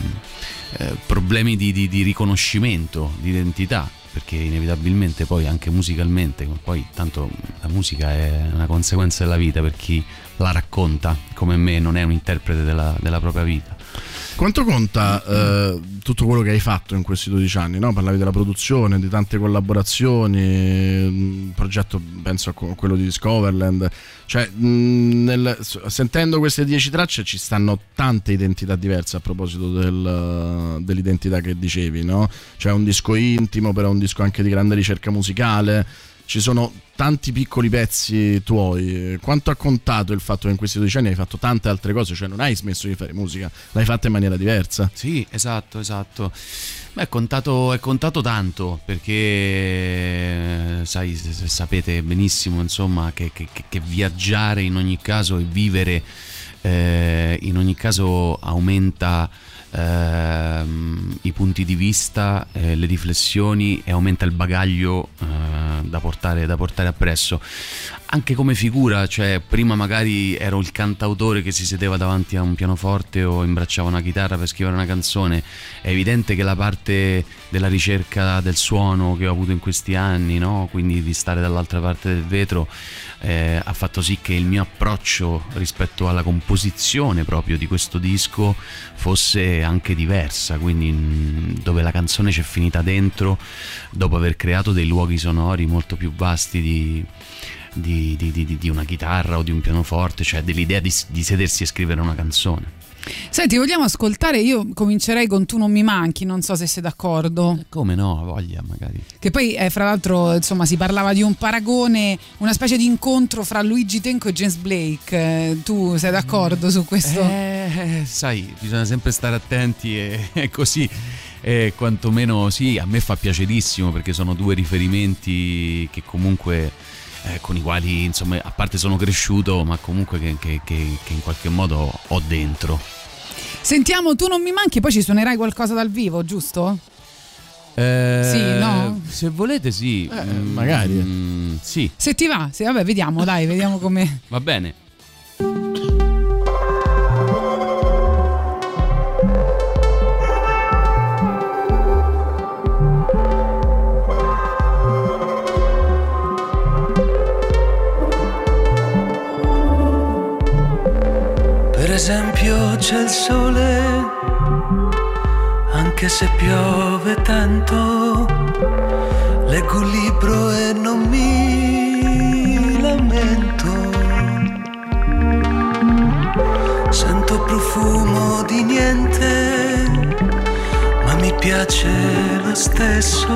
Speaker 23: eh, problemi di, di- di riconoscimento, di identità, perché inevitabilmente poi anche musicalmente, poi tanto la musica è una conseguenza della vita per chi la racconta, come me non è un interprete della, della propria vita.
Speaker 4: Quanto conta eh, tutto quello che hai fatto in questi 12 anni? No? Parlavi della produzione, di tante collaborazioni, il progetto penso a quello di Discoverland. Cioè, nel- sentendo queste 10 tracce ci stanno tante identità diverse a proposito del- dell'identità che dicevi, no? Cioè un disco intimo, però un disco anche di grande ricerca musicale. Ci sono tanti piccoli pezzi tuoi. Quanto ha contato il fatto che in questi 12 anni hai fatto tante altre cose? Cioè non hai smesso di fare musica, l'hai fatta in maniera diversa.
Speaker 23: Sì, esatto, esatto. Beh, è contato, è contato tanto perché sai, sapete benissimo insomma che- che- che viaggiare in ogni caso e vivere eh, in ogni caso aumenta ehm, i punti di vista, eh, le riflessioni e aumenta il bagaglio eh, da, portare, da portare appresso. Anche come figura, cioè prima magari ero il cantautore che si sedeva davanti a un pianoforte o imbracciava una chitarra per scrivere una canzone, è evidente che la parte della ricerca del suono che ho avuto in questi anni, no? quindi di stare dall'altra parte del vetro, eh, ha fatto sì che il mio approccio rispetto alla composizione proprio di questo disco fosse anche diversa, quindi mh, dove la canzone c'è finita dentro dopo aver creato dei luoghi sonori molto più vasti di, di- di- di- di una chitarra o di un pianoforte, cioè dell'idea di, di sedersi e scrivere una canzone.
Speaker 3: Senti, vogliamo ascoltare? Io comincerei con Tu non mi manchi, non so se sei d'accordo.
Speaker 23: Come no, voglia magari.
Speaker 3: Che poi, eh, fra l'altro, insomma, si parlava di un paragone, una specie di incontro fra Luigi Tenco e James Blake. Eh, tu sei d'accordo su questo?
Speaker 23: Eh, sai, bisogna sempre stare attenti e, e così. E quantomeno sì, a me fa piacerissimo perché sono due riferimenti che comunque eh, con i quali insomma a parte sono cresciuto ma comunque che, che- che- che in qualche modo ho dentro.
Speaker 3: Sentiamo, tu non mi manchi, poi ci suonerai qualcosa dal vivo, giusto?
Speaker 23: Eh,
Speaker 3: Sì, no?
Speaker 23: Se volete sì. Mm,
Speaker 4: magari.
Speaker 23: mm, sì,
Speaker 3: Se ti va, sì, vabbè, vediamo, dai, vediamo come.
Speaker 23: va bene.
Speaker 13: Esempio c'è il sole, anche se piove tanto, leggo un libro e non mi lamento. Sento profumo di niente, ma mi piace lo stesso.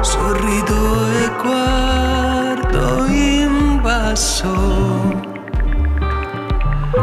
Speaker 13: Sorrido e guardo in basso.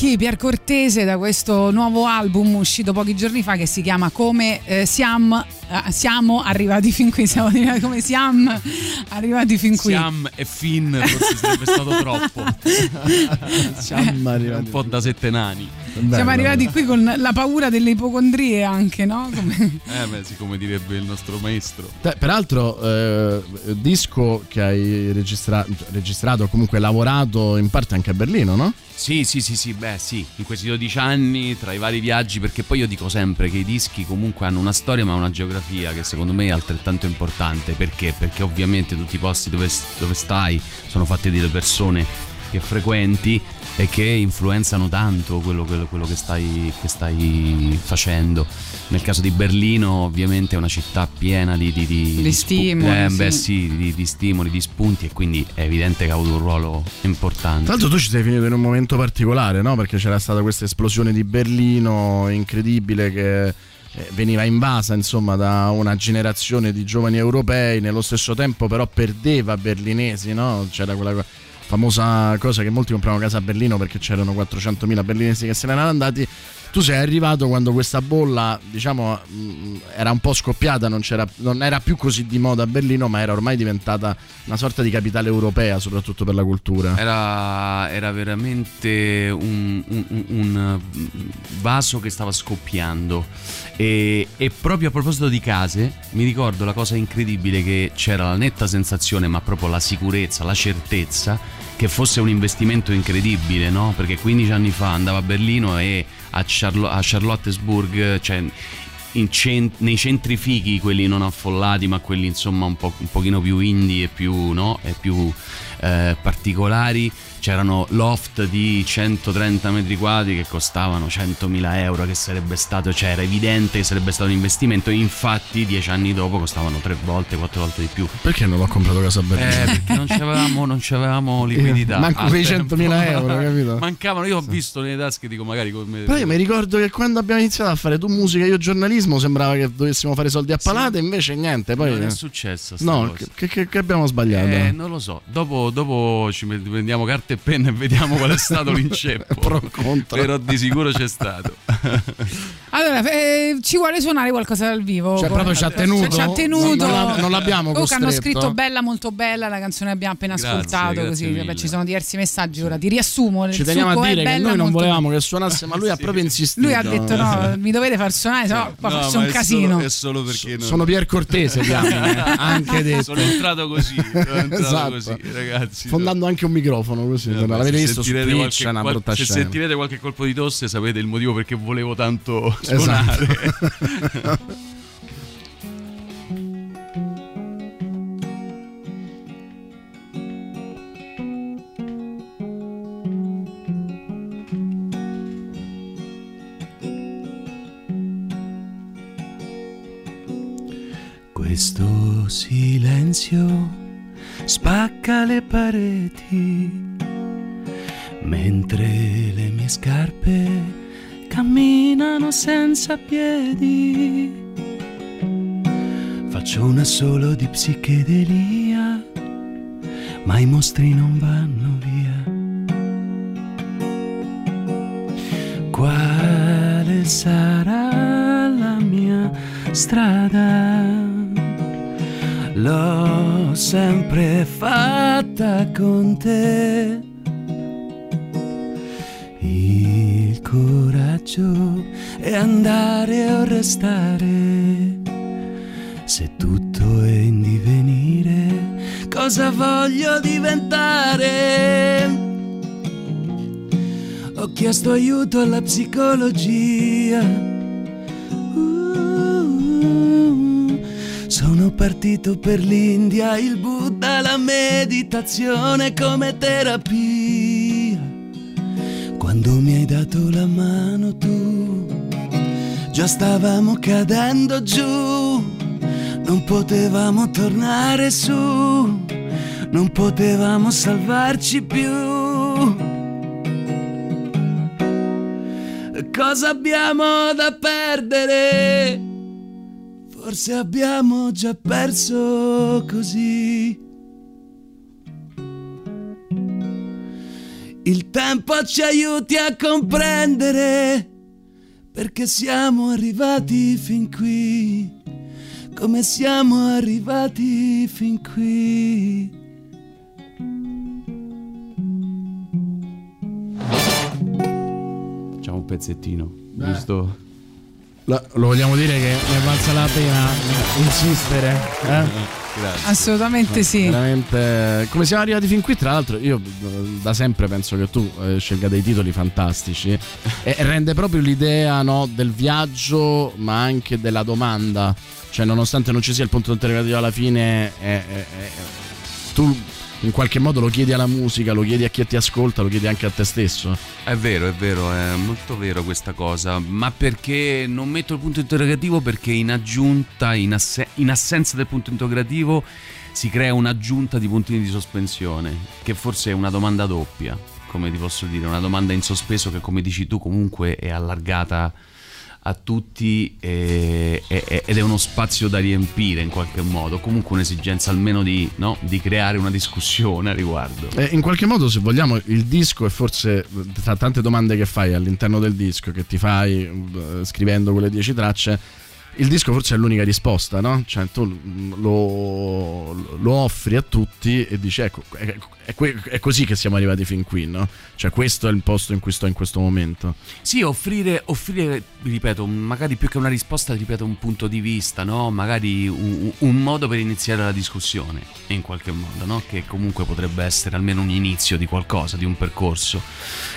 Speaker 13: manchi,
Speaker 3: Pier Cortese, da questo nuovo album uscito pochi giorni fa che si chiama Come eh, siamo, eh, siamo arrivati fin qui. Siamo arrivati come siamo arrivati fin qui.
Speaker 23: Siam e Finn forse sarebbe stato troppo.
Speaker 4: Siamo
Speaker 23: un po' da sette nani.
Speaker 3: Siamo arrivati qui con la paura delle ipocondrie anche, no? Come-
Speaker 23: Eh beh, sì, come direbbe il nostro maestro.
Speaker 4: Te- peraltro, eh, disco che hai registra- registrato o comunque lavorato in parte anche a Berlino, no?
Speaker 23: Sì, sì, sì, sì, beh, sì, in questi 12 anni, tra i vari viaggi, perché poi io dico sempre che i dischi comunque hanno una storia ma una geografia che secondo me è altrettanto importante. Perché? Perché ovviamente tutti i posti dove, dove stai sono fatti dalle persone che frequenti e che influenzano tanto quello, quello- quello che, stai, che stai facendo. Nel caso di Berlino ovviamente è una città piena di, di, di,
Speaker 3: Di
Speaker 23: spu-
Speaker 3: stimoli,
Speaker 23: eh, beh,
Speaker 3: sì.
Speaker 23: sì, di, di stimoli, di spunti e quindi è evidente che ha avuto un ruolo importante.
Speaker 4: Tra l'altro tu ci sei finito in un momento particolare, no? Perché c'era stata questa esplosione di Berlino incredibile che veniva invasa insomma da una generazione di giovani europei, nello stesso tempo però perdeva berlinesi, no? c'era quella famosa cosa che molti compravano casa a Berlino perché c'erano 400.000 berlinesi che se ne erano andati. Tu sei arrivato quando questa bolla, diciamo, mh, era un po' scoppiata, non, non era più così di moda a Berlino, ma era ormai diventata una sorta di capitale europea, soprattutto per la cultura.
Speaker 23: Era, era veramente un, un- un- un vaso che stava scoppiando. E, e proprio a proposito di case, mi ricordo la cosa incredibile che c'era la netta sensazione, ma proprio la sicurezza, la certezza che fosse un investimento incredibile, no? Perché 15 anni fa andavo a Berlino e a, Charlo- a Charlottesburg, cioè in cen- nei centri fighi, quelli non affollati, ma quelli insomma un, po- un pochino più indie e più, no? e più eh, particolari, c'erano loft di 130 metri quadri che costavano 100.000 euro, che sarebbe stato, cioè era evidente che sarebbe stato un investimento, infatti dieci anni dopo costavano tre volte, quattro volte di più.
Speaker 4: Perché non l'ho comprato casa Berlino?
Speaker 23: Eh, perché non c'avevamo, non c'avevamo liquidità.
Speaker 4: Manco
Speaker 23: al
Speaker 4: quei
Speaker 23: tempo.
Speaker 4: 100.000 euro, capito?
Speaker 23: Mancavano, io ho visto nelle tasche, dico magari come...
Speaker 4: Però io mi ricordo che quando abbiamo iniziato a fare tu musica e io giornalismo sembrava che dovessimo fare soldi a palate, invece niente. Poi
Speaker 23: Non è successo sta
Speaker 4: No, che, che- che abbiamo sbagliato?
Speaker 23: Eh, non lo so. Dopo, dopo ci prendiamo carta e penna e vediamo qual è stato l'inceppo. Però di sicuro c'è stato.
Speaker 3: Allora, eh, ci vuole suonare qualcosa dal vivo?
Speaker 4: Cioè, proprio ci ha tenuto?
Speaker 3: Ci ha tenuto.
Speaker 4: Non- non la- non l'abbiamo
Speaker 3: Comunque hanno
Speaker 4: costretto?
Speaker 3: scritto bella, molto bella la canzone che abbiamo appena
Speaker 4: Grazie,
Speaker 3: ascoltato.
Speaker 4: grazie
Speaker 3: così ci sono diversi messaggi ora. Ti riassumo.
Speaker 4: Ci teniamo a dire che
Speaker 3: bella,
Speaker 4: noi non volevamo che suonasse, ma lui ha proprio insistito.
Speaker 3: Lui ha detto no, mi dovete far suonare, se no qua
Speaker 23: No,
Speaker 3: faccio un
Speaker 23: è
Speaker 3: casino.
Speaker 23: Solo, è solo perché non-
Speaker 4: Sono Pier Cortese, anche detto.
Speaker 23: Sono entrato così. Sono entrato
Speaker 4: Esatto.
Speaker 23: così, ragazzi.
Speaker 4: Fondando anche un microfono
Speaker 23: Eh,
Speaker 4: non
Speaker 23: beh,
Speaker 4: l'avete
Speaker 23: se
Speaker 4: visto su
Speaker 23: sentirete
Speaker 4: Twitch,
Speaker 23: qualche- qual- se
Speaker 4: scena.
Speaker 23: sentirete qualche colpo di tosse sapete il motivo perché volevo tanto
Speaker 4: Esatto.
Speaker 23: suonare.
Speaker 24: Questo silenzio spacca le pareti, mentre le mie scarpe camminano senza piedi. Faccio una solo di psichedelia, ma i mostri non vanno via. Quale sarà la mia strada? L'ho sempre fatta con te. Coraggio è andare o restare. Se tutto è in divenire, cosa voglio diventare? Ho chiesto aiuto alla psicologia. Uh, sono partito per l'India, il Buddha, la meditazione come terapia. Hai dato la mano tu, già stavamo cadendo giù, non potevamo tornare su, non potevamo salvarci più. Cosa abbiamo da perdere? Forse abbiamo già perso così. Il tempo ci aiuti a comprendere perché siamo arrivati fin qui. Come siamo arrivati fin qui.
Speaker 23: Facciamo un pezzettino, giusto?
Speaker 4: Lo, lo vogliamo dire che ne è valsa la pena insistere? Eh?
Speaker 3: Assolutamente sì.
Speaker 4: Veramente, come siamo arrivati fin qui? Tra l'altro, io eh, da sempre penso che tu eh, scelga dei titoli fantastici e rende proprio l'idea no, del viaggio, ma anche della domanda. Cioè, nonostante non ci sia il punto interrogativo alla fine, eh, eh, eh, tu in qualche modo lo chiedi alla musica, lo chiedi a chi ti ascolta, lo chiedi anche a te stesso.
Speaker 23: È vero, è vero, è molto vero questa cosa, ma perché non metto il punto interrogativo? Perché in aggiunta, in, asse- in assenza del punto interrogativo, si crea un'aggiunta di puntini di sospensione, che forse è una domanda doppia, come ti posso dire, una domanda in sospeso che come dici tu comunque è allargata a tutti e- e- ed è uno spazio da riempire in qualche modo, comunque un'esigenza almeno di, no? di creare una discussione a riguardo.
Speaker 4: Eh, in qualche modo, se vogliamo, il disco è forse tra tante domande che fai all'interno del disco, che ti fai eh, scrivendo quelle dieci tracce. Il disco forse è l'unica risposta, no? Cioè tu lo, lo offri a tutti e dici ecco, è, è è così che siamo arrivati fin qui, no? Cioè questo è il posto in cui sto in questo momento.
Speaker 23: Sì, offrire, offrire, ripeto, magari più che una risposta, ripeto, un punto di vista, no? Magari un, un modo per iniziare la discussione, in qualche modo, no? Che comunque potrebbe essere almeno un inizio di qualcosa, di un percorso.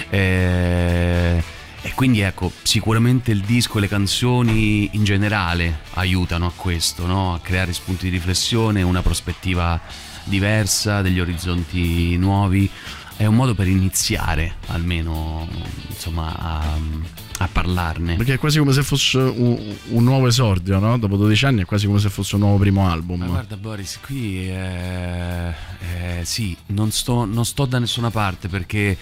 Speaker 23: Eh, E quindi ecco, sicuramente il disco e le canzoni in generale aiutano a questo, no? A creare spunti di riflessione, una prospettiva diversa, degli orizzonti nuovi. È un modo per iniziare almeno, insomma, a, a parlarne.
Speaker 4: Perché è quasi come se fosse un, un nuovo esordio, no? Dopo 12 anni è quasi come se fosse un nuovo primo album.
Speaker 23: Ma guarda Boris, qui eh, eh, sì, non sto, non sto da nessuna parte perché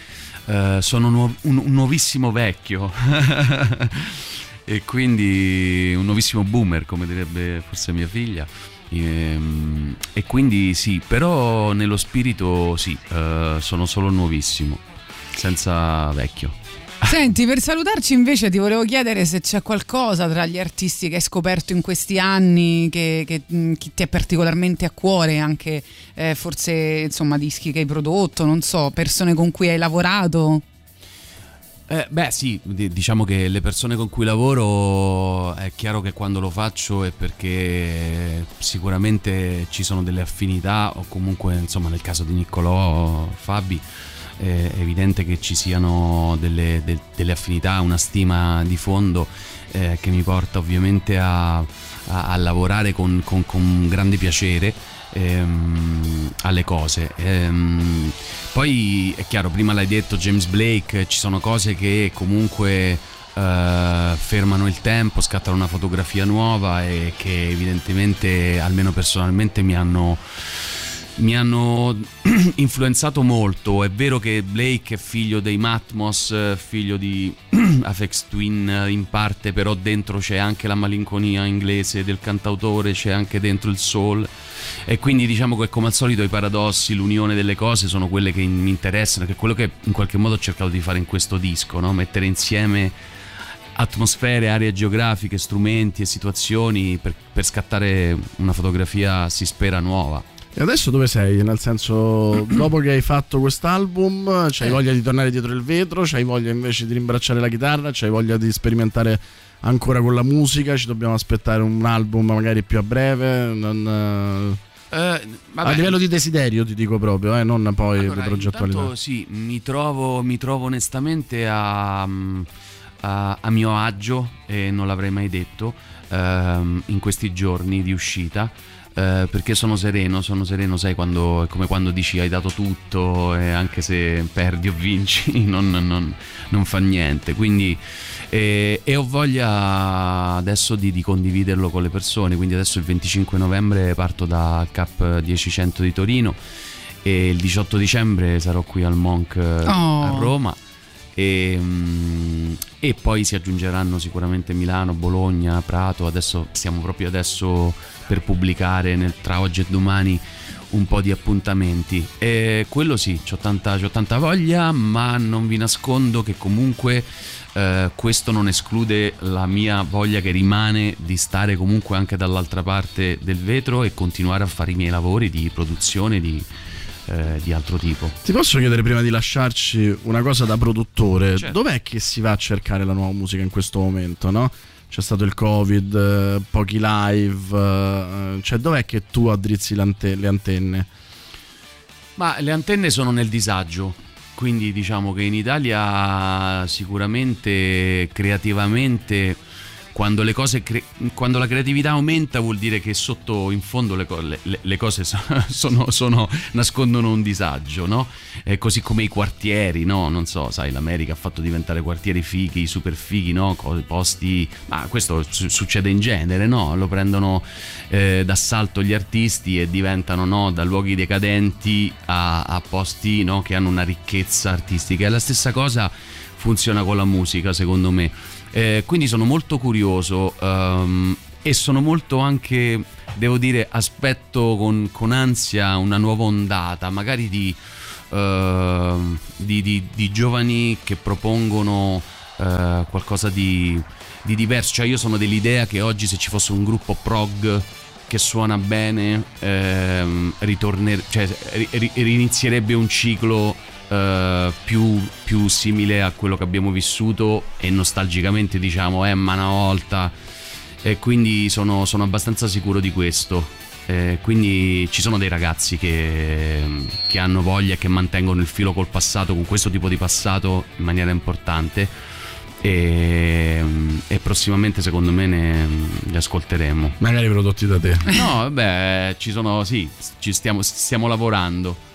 Speaker 23: eh, sono un, un nuovissimo vecchio e quindi un nuovissimo boomer, come direbbe forse mia figlia. Ehm, E, quindi sì, però nello spirito sì, eh, sono solo nuovissimo, senza vecchio.
Speaker 3: Senti, per salutarci invece ti volevo chiedere se c'è qualcosa tra gli artisti che hai scoperto in questi anni che, che, mh, chi ti è particolarmente a cuore, anche eh, forse insomma dischi che hai prodotto, non so, persone con cui hai lavorato.
Speaker 23: Eh, beh sì, di- diciamo che le persone con cui lavoro è chiaro che quando lo faccio è perché sicuramente ci sono delle affinità o comunque insomma nel caso di Niccolò, Fabi, è evidente che ci siano delle, del- delle affinità, una stima di fondo eh, che mi porta ovviamente a, a- a lavorare con, con- con grande piacere ehm, alle cose. Ehm, poi è chiaro, prima l'hai detto James Blake, ci sono cose che comunque eh, fermano il tempo, scattano una fotografia nuova e che evidentemente, almeno personalmente, mi hanno mi hanno influenzato molto. È vero che Blake è figlio dei Matmos, eh, figlio di Afex Twin eh, in parte, però dentro c'è anche la malinconia inglese del cantautore, c'è anche dentro il soul. E quindi diciamo che come al solito i paradossi, l'unione delle cose sono quelle che mi interessano, che è quello che in qualche modo ho cercato di fare in questo disco, no? mettere insieme atmosfere, aree geografiche, strumenti e situazioni per, per scattare una fotografia, si spera, nuova.
Speaker 4: E adesso dove sei? Nel senso, dopo che hai fatto quest'album, c'hai
Speaker 23: Eh.
Speaker 4: voglia di tornare dietro il vetro, c'hai voglia invece di rimbracciare la chitarra, c'hai voglia di sperimentare ancora con la musica, ci dobbiamo aspettare un album magari più a breve. non, eh,
Speaker 23: Eh,
Speaker 4: a livello di desiderio ti dico proprio, eh, non poi
Speaker 23: Allora,
Speaker 4: di progettualità.
Speaker 23: sì, mi trovo, mi trovo onestamente a, a- a mio agio, e non l'avrei mai detto, ehm, in questi giorni di uscita. Eh, perché sono sereno, sono sereno, sai, quando, è come quando dici hai dato tutto e anche se perdi o vinci non, non- non fa niente. Quindi, eh, e ho voglia adesso di, di condividerlo con le persone. Quindi adesso il 25 novembre parto da Cap 1000 di Torino e il 18 dicembre sarò qui al Monk eh,
Speaker 3: Oh.
Speaker 23: a Roma e, mm, e poi si aggiungeranno sicuramente Milano, Bologna, Prato adesso stiamo proprio adesso per pubblicare nel- tra oggi e domani un po' di appuntamenti e quello sì, c'ho tanta, tanta voglia ma non vi nascondo che comunque eh, questo non esclude la mia voglia che rimane di stare comunque anche dall'altra parte del vetro e continuare a fare i miei lavori di produzione di, eh, di altro tipo.
Speaker 4: Ti posso chiedere prima di lasciarci una cosa da produttore?
Speaker 23: Certo.
Speaker 4: Dov'è che si va a cercare la nuova musica in questo momento, no? C'è stato il Covid, eh, pochi live, eh, cioè dov'è che tu addrizzi le antenne?
Speaker 23: Ma le antenne sono nel disagio, quindi diciamo che in Italia sicuramente creativamente quando, cre- quando la creatività aumenta vuol dire che sotto in fondo le, co- le- le- cose so- sono, sono- nascondono un disagio, no? È così come i quartieri, no? Non so, sai, l'America ha fatto diventare quartieri fighi, super fighi, no? Posti... Ma questo su- succede in genere, no? Lo prendono eh, d'assalto gli artisti e diventano, no? Da luoghi decadenti a, a posti, no? Che hanno una ricchezza artistica. E la stessa cosa funziona con la musica, secondo me. Eh, quindi sono molto curioso ehm, e sono molto anche, devo dire, aspetto con, con ansia una nuova ondata, magari di, ehm, di, di- di giovani che propongono eh, qualcosa di, di diverso. Cioè io sono dell'idea che oggi se ci fosse un gruppo prog che suona bene, ehm, ritorner- cioè, ri- ri- rinizierebbe un ciclo eh, più, più simile a quello che abbiamo vissuto e nostalgicamente diciamo, eh, ma una volta. E quindi sono, sono abbastanza sicuro di questo. Eh, quindi ci sono dei ragazzi che, che hanno voglia e che mantengono il filo col passato, con questo tipo di passato in maniera importante. E, e prossimamente secondo me ne, li ascolteremo.
Speaker 4: Magari prodotti da te.
Speaker 23: No, vabbè, ci sono, sì, ci stiamo, stiamo lavorando.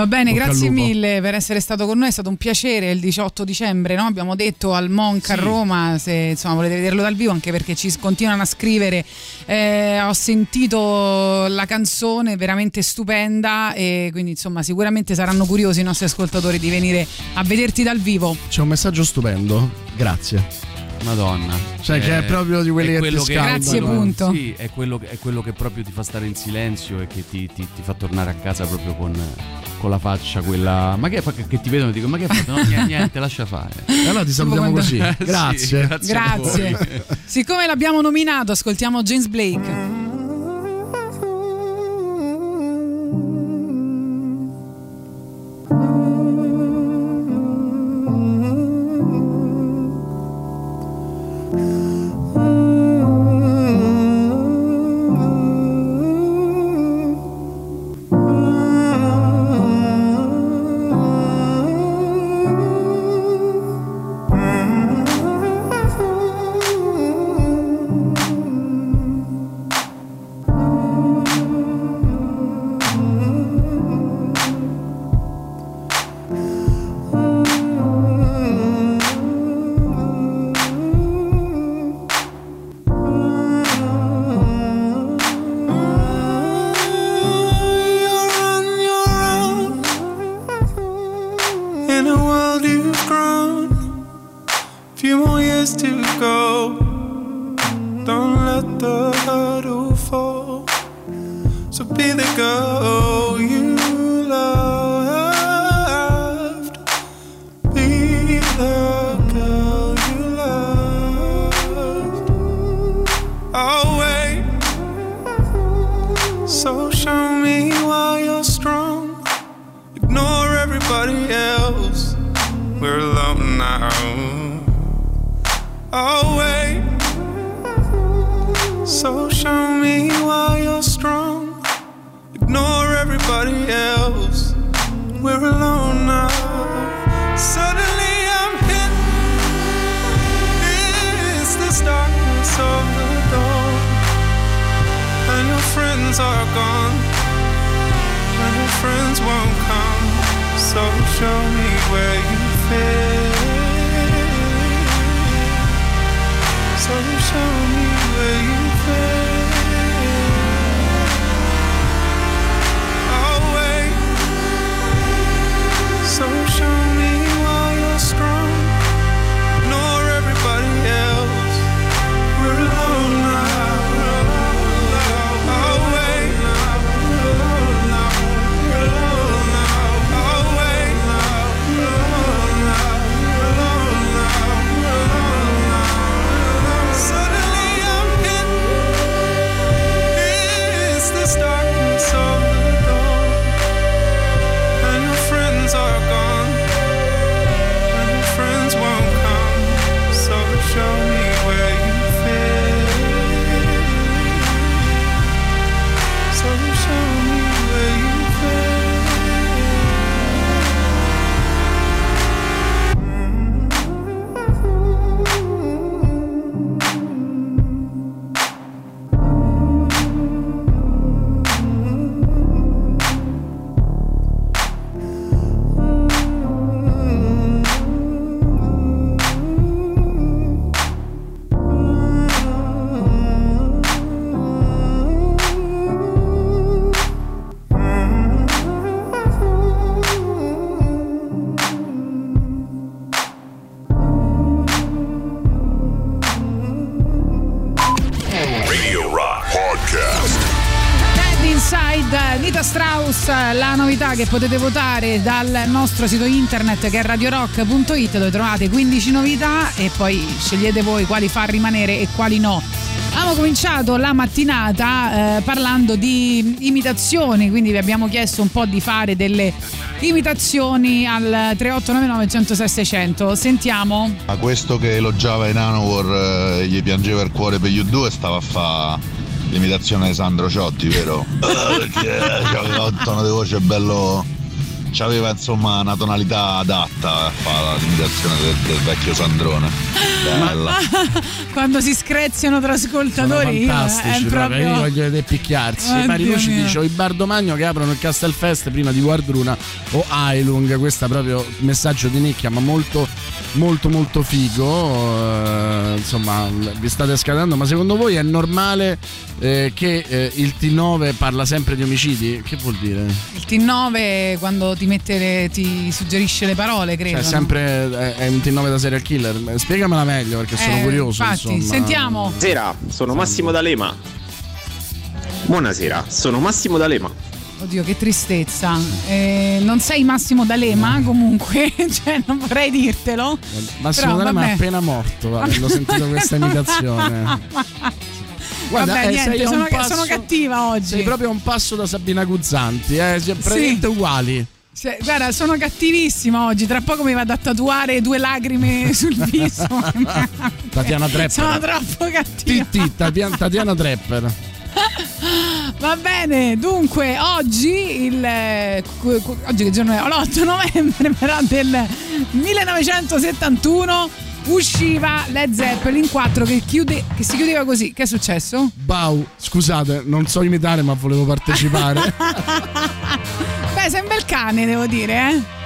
Speaker 3: Va bene,
Speaker 23: Bocca
Speaker 3: grazie mille per essere stato con noi, è stato un piacere il 18 dicembre, no? abbiamo detto al Monca a Roma, se insomma, volete vederlo dal vivo, anche perché ci continuano a scrivere, Eh, ho sentito la canzone veramente stupenda e quindi insomma sicuramente saranno curiosi i nostri ascoltatori di venire a vederti dal vivo.
Speaker 4: C'è un messaggio stupendo. Grazie.
Speaker 23: Madonna.
Speaker 4: Cioè, che è proprio di quelli che ti scaldano.
Speaker 3: Grazie, punto.
Speaker 23: Sì, è quello, che- è quello che proprio ti fa stare in silenzio e che ti, ti- ti fa tornare a casa proprio con, con la faccia quella. Ma che, fa- che ti vedono e dicono: Ma che hai fatto? No, niente, niente, lascia fare.
Speaker 4: E allora ti salutiamo
Speaker 3: quando-
Speaker 4: così.
Speaker 23: Eh, sì,
Speaker 4: Grazie.
Speaker 23: grazie
Speaker 3: Grazie. Siccome l'abbiamo nominato, ascoltiamo James Blake.
Speaker 25: You're
Speaker 3: che potete votare dal nostro sito internet che è radiorock.it dove trovate 15 novità e poi scegliete voi quali far rimanere e quali no. Abbiamo cominciato la mattinata eh, parlando di imitazioni, quindi vi abbiamo chiesto un po' di fare delle imitazioni al 3899 106 600. Sentiamo.
Speaker 26: A questo che elogiava i Nanowar eh, gli piangeva il cuore per gli due stava a fare l'imitazione di Sandro Ciotti, vero? Eh, Perché aveva un tono di voce bello. C'aveva insomma una tonalità adatta a fare l'imitazione del, del vecchio Sandrone. Bella.
Speaker 3: Quando si screziano tra ascoltatori
Speaker 4: Sono
Speaker 3: è
Speaker 4: fantastici, proprio.
Speaker 3: proprio
Speaker 4: io voglio vedere picchiarsi.
Speaker 3: Oddio
Speaker 4: Mario ci dice: "Ho i Bardomagno che aprono il Castelfest prima di Guardruna o Ailung. Questo è proprio messaggio di nicchia, ma molto, molto, molto figo. Eh, insomma, vi state scadendo. Ma secondo voi è normale eh, che eh, il T9 parla sempre di omicidi? Che vuol dire?
Speaker 3: Il T9 quando ti mette le- ti suggerisce le parole, credo.
Speaker 4: Cioè, sempre è, è un T9 da serial killer. Spiegamela meglio perché sono
Speaker 3: Eh,
Speaker 4: curioso.
Speaker 3: infatti,
Speaker 4: insomma.
Speaker 3: sentiamo.
Speaker 27: Buonasera, sono Massimo D'Alema. Buonasera, sono Massimo D'Alema.
Speaker 3: Oddio, che tristezza. Eh, non sei Massimo D'Alema, comunque, cioè, non vorrei dirtelo.
Speaker 4: Massimo
Speaker 3: Però,
Speaker 4: D'Alema è
Speaker 3: vabbè.
Speaker 4: appena morto avendo sentito questa imitazione. Guarda,
Speaker 3: Vabbè,
Speaker 4: eh,
Speaker 3: niente,
Speaker 4: sei
Speaker 3: sono,
Speaker 4: passo-
Speaker 3: sono cattiva oggi.
Speaker 4: Sei proprio un passo da Sabina Guzzanti, eh? Cioè, praticamente uguali.
Speaker 3: Cioè, guarda, sono cattivissima oggi. Tra poco mi vado a tatuare due lacrime sul viso.
Speaker 4: Tatiana Trepper.
Speaker 3: Sono troppo cattiva.
Speaker 4: TT, Tatiana, Tatiana Trepper.
Speaker 3: Va bene, dunque oggi il eh, oggi che giorno è? L'8 novembre però del 1971 usciva Led Zeppelin 4 che, chiude, che si chiudeva così. Che è successo?
Speaker 4: Bau, scusate, non so imitare, ma volevo partecipare.
Speaker 3: Beh, sei un bel cane, devo dire, eh.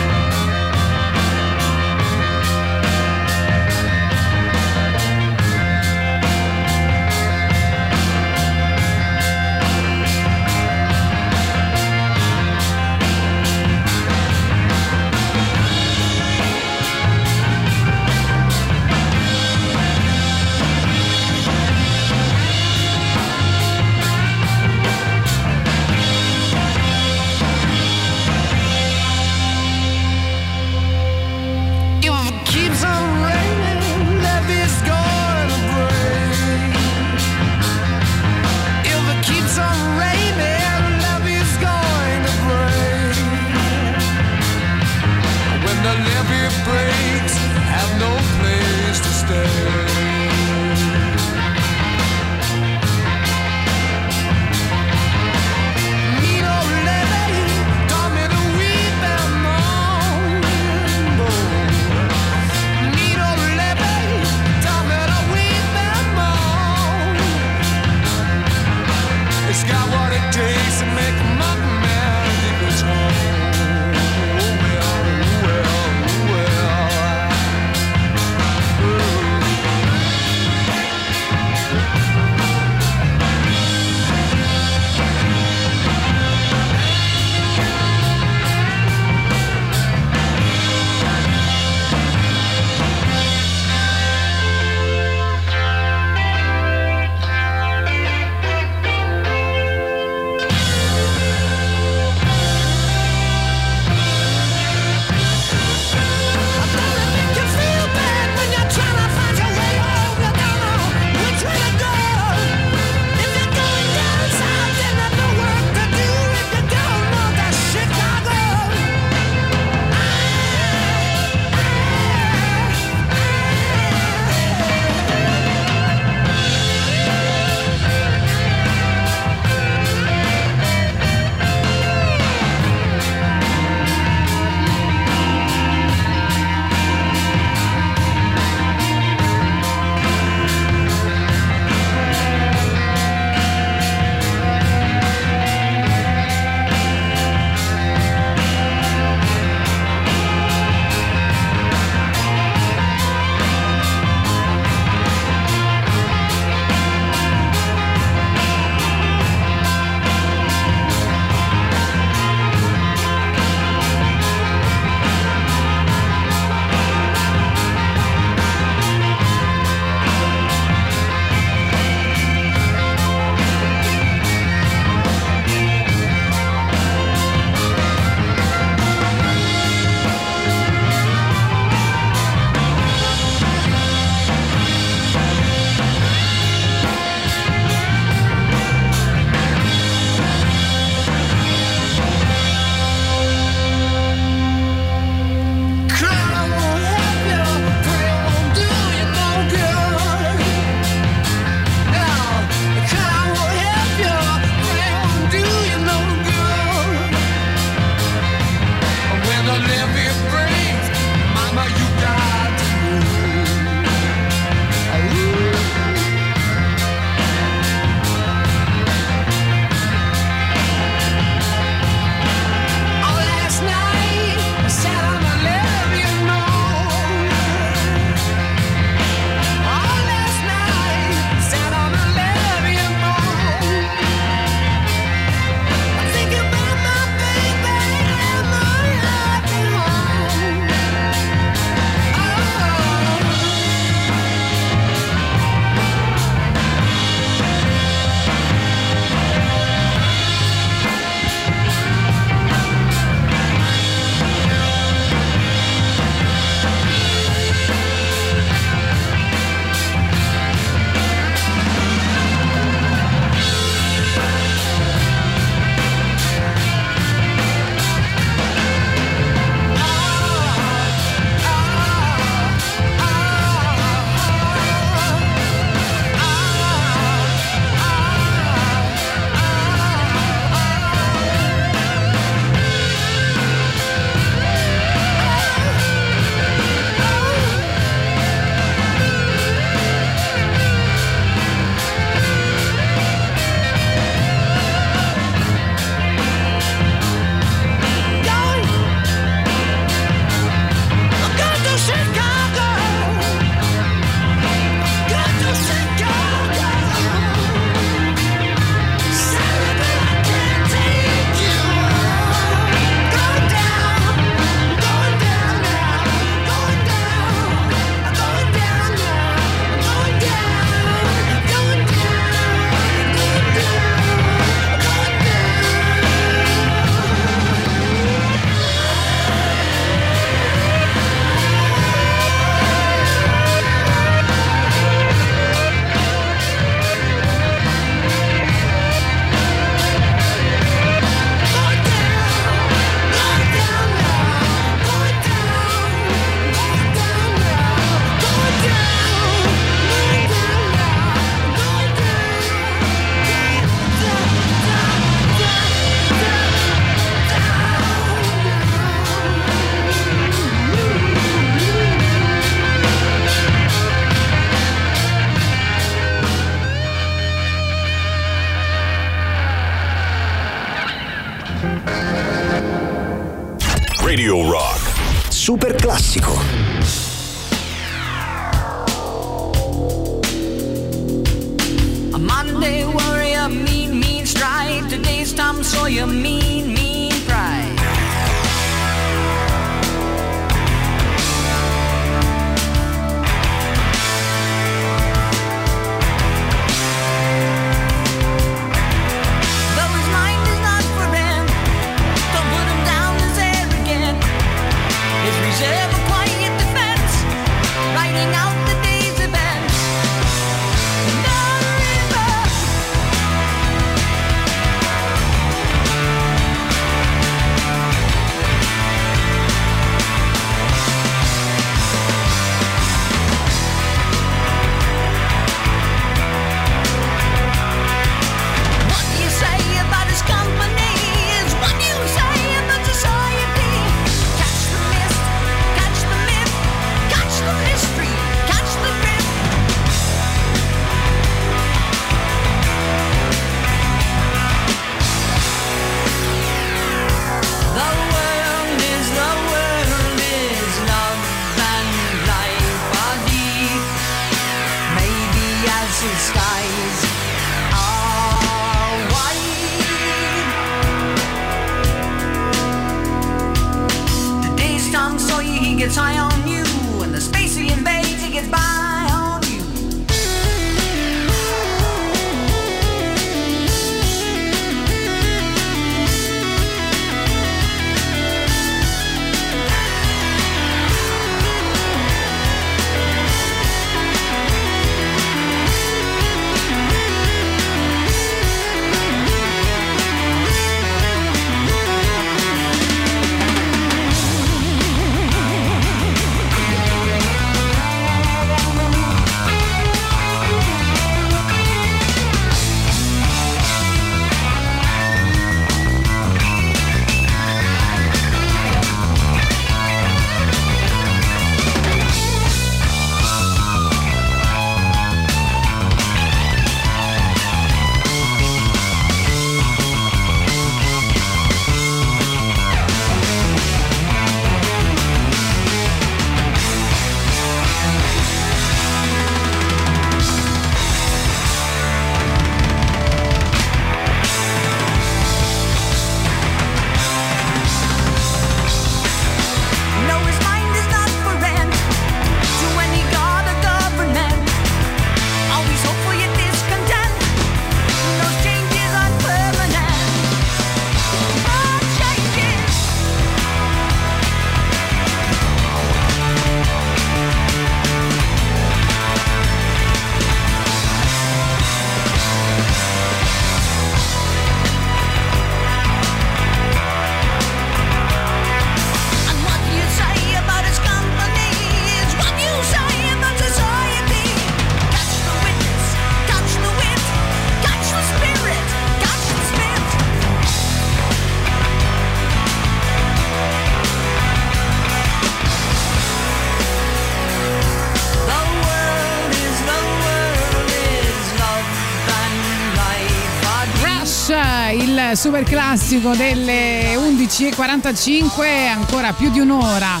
Speaker 1: Super classico
Speaker 3: delle 11.45, ancora più di un'ora.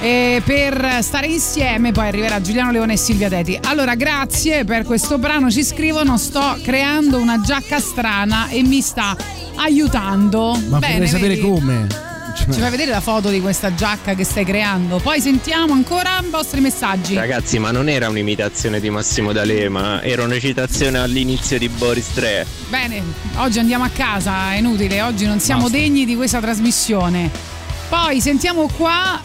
Speaker 3: E per stare insieme poi arriverà Giuliano Leone e Silvia Teti. Allora, grazie per questo brano. Ci scrivono: sto creando una giacca strana e mi sta aiutando.
Speaker 4: Ma
Speaker 3: Bene,
Speaker 4: vorrei sapere
Speaker 3: vedi?
Speaker 4: come.
Speaker 3: Ci fai vedere la foto di questa giacca che stai creando? Poi sentiamo ancora i vostri messaggi.
Speaker 27: Ragazzi, ma non era un'imitazione di Massimo D'Alema, era una citazione all'inizio di Boris 3.
Speaker 3: Bene, oggi andiamo a casa, è inutile, oggi non siamo
Speaker 27: Basta.
Speaker 3: degni di questa trasmissione. Poi sentiamo qua.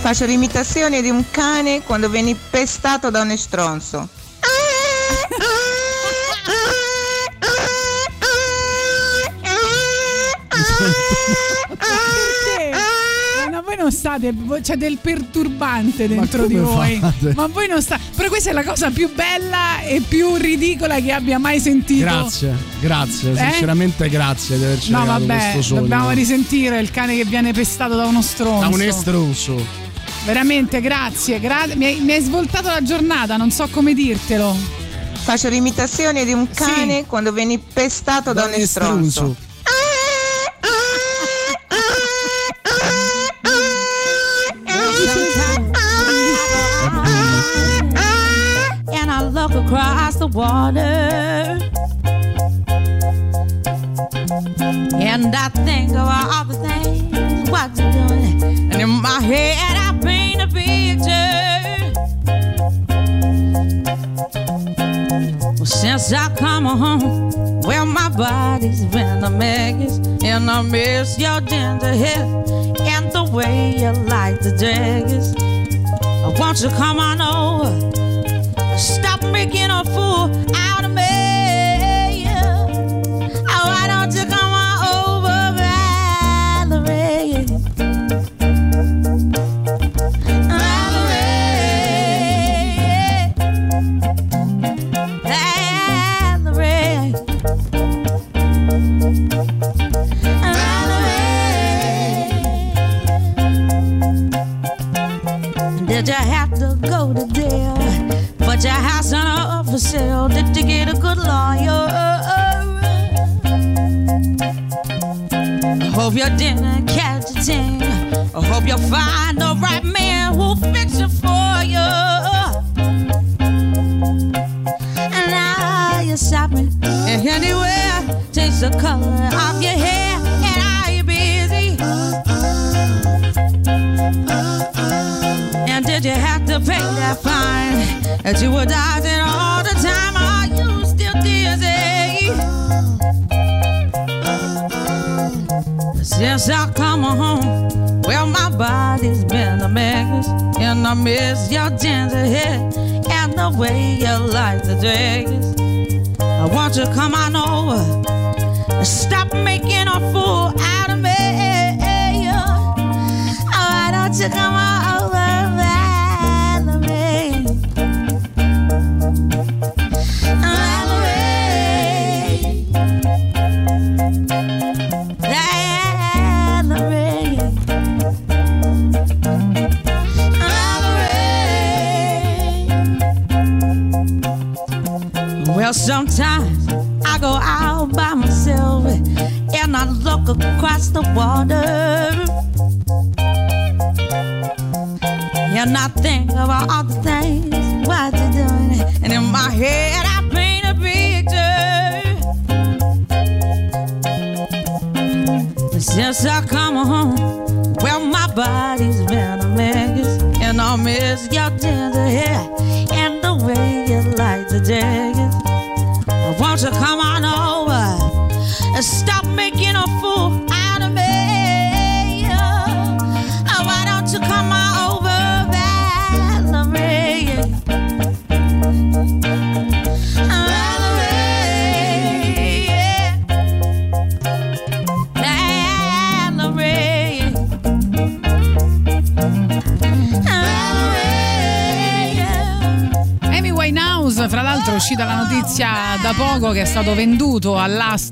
Speaker 28: Faccio l'imitazione di un cane quando vieni pestato da un estronzo.
Speaker 3: State, c'è del perturbante dentro
Speaker 4: Ma
Speaker 3: di voi.
Speaker 4: fate?
Speaker 3: Ma voi non state. Però questa è la cosa più bella e più ridicola che abbia mai sentito.
Speaker 4: Grazie, grazie,
Speaker 3: Eh?
Speaker 4: sinceramente grazie di averci
Speaker 3: No,
Speaker 4: regalato
Speaker 3: vabbè,
Speaker 4: questo sogno.
Speaker 3: dobbiamo risentire il cane che viene pestato da uno stronzo.
Speaker 4: Da un estronzo.
Speaker 3: Veramente, grazie. gra- mi, hai, mi hai svoltato la giornata, non so come dirtelo.
Speaker 28: Faccio l'imitazione di un cane quando vieni pestato da, un estronzo.
Speaker 29: here.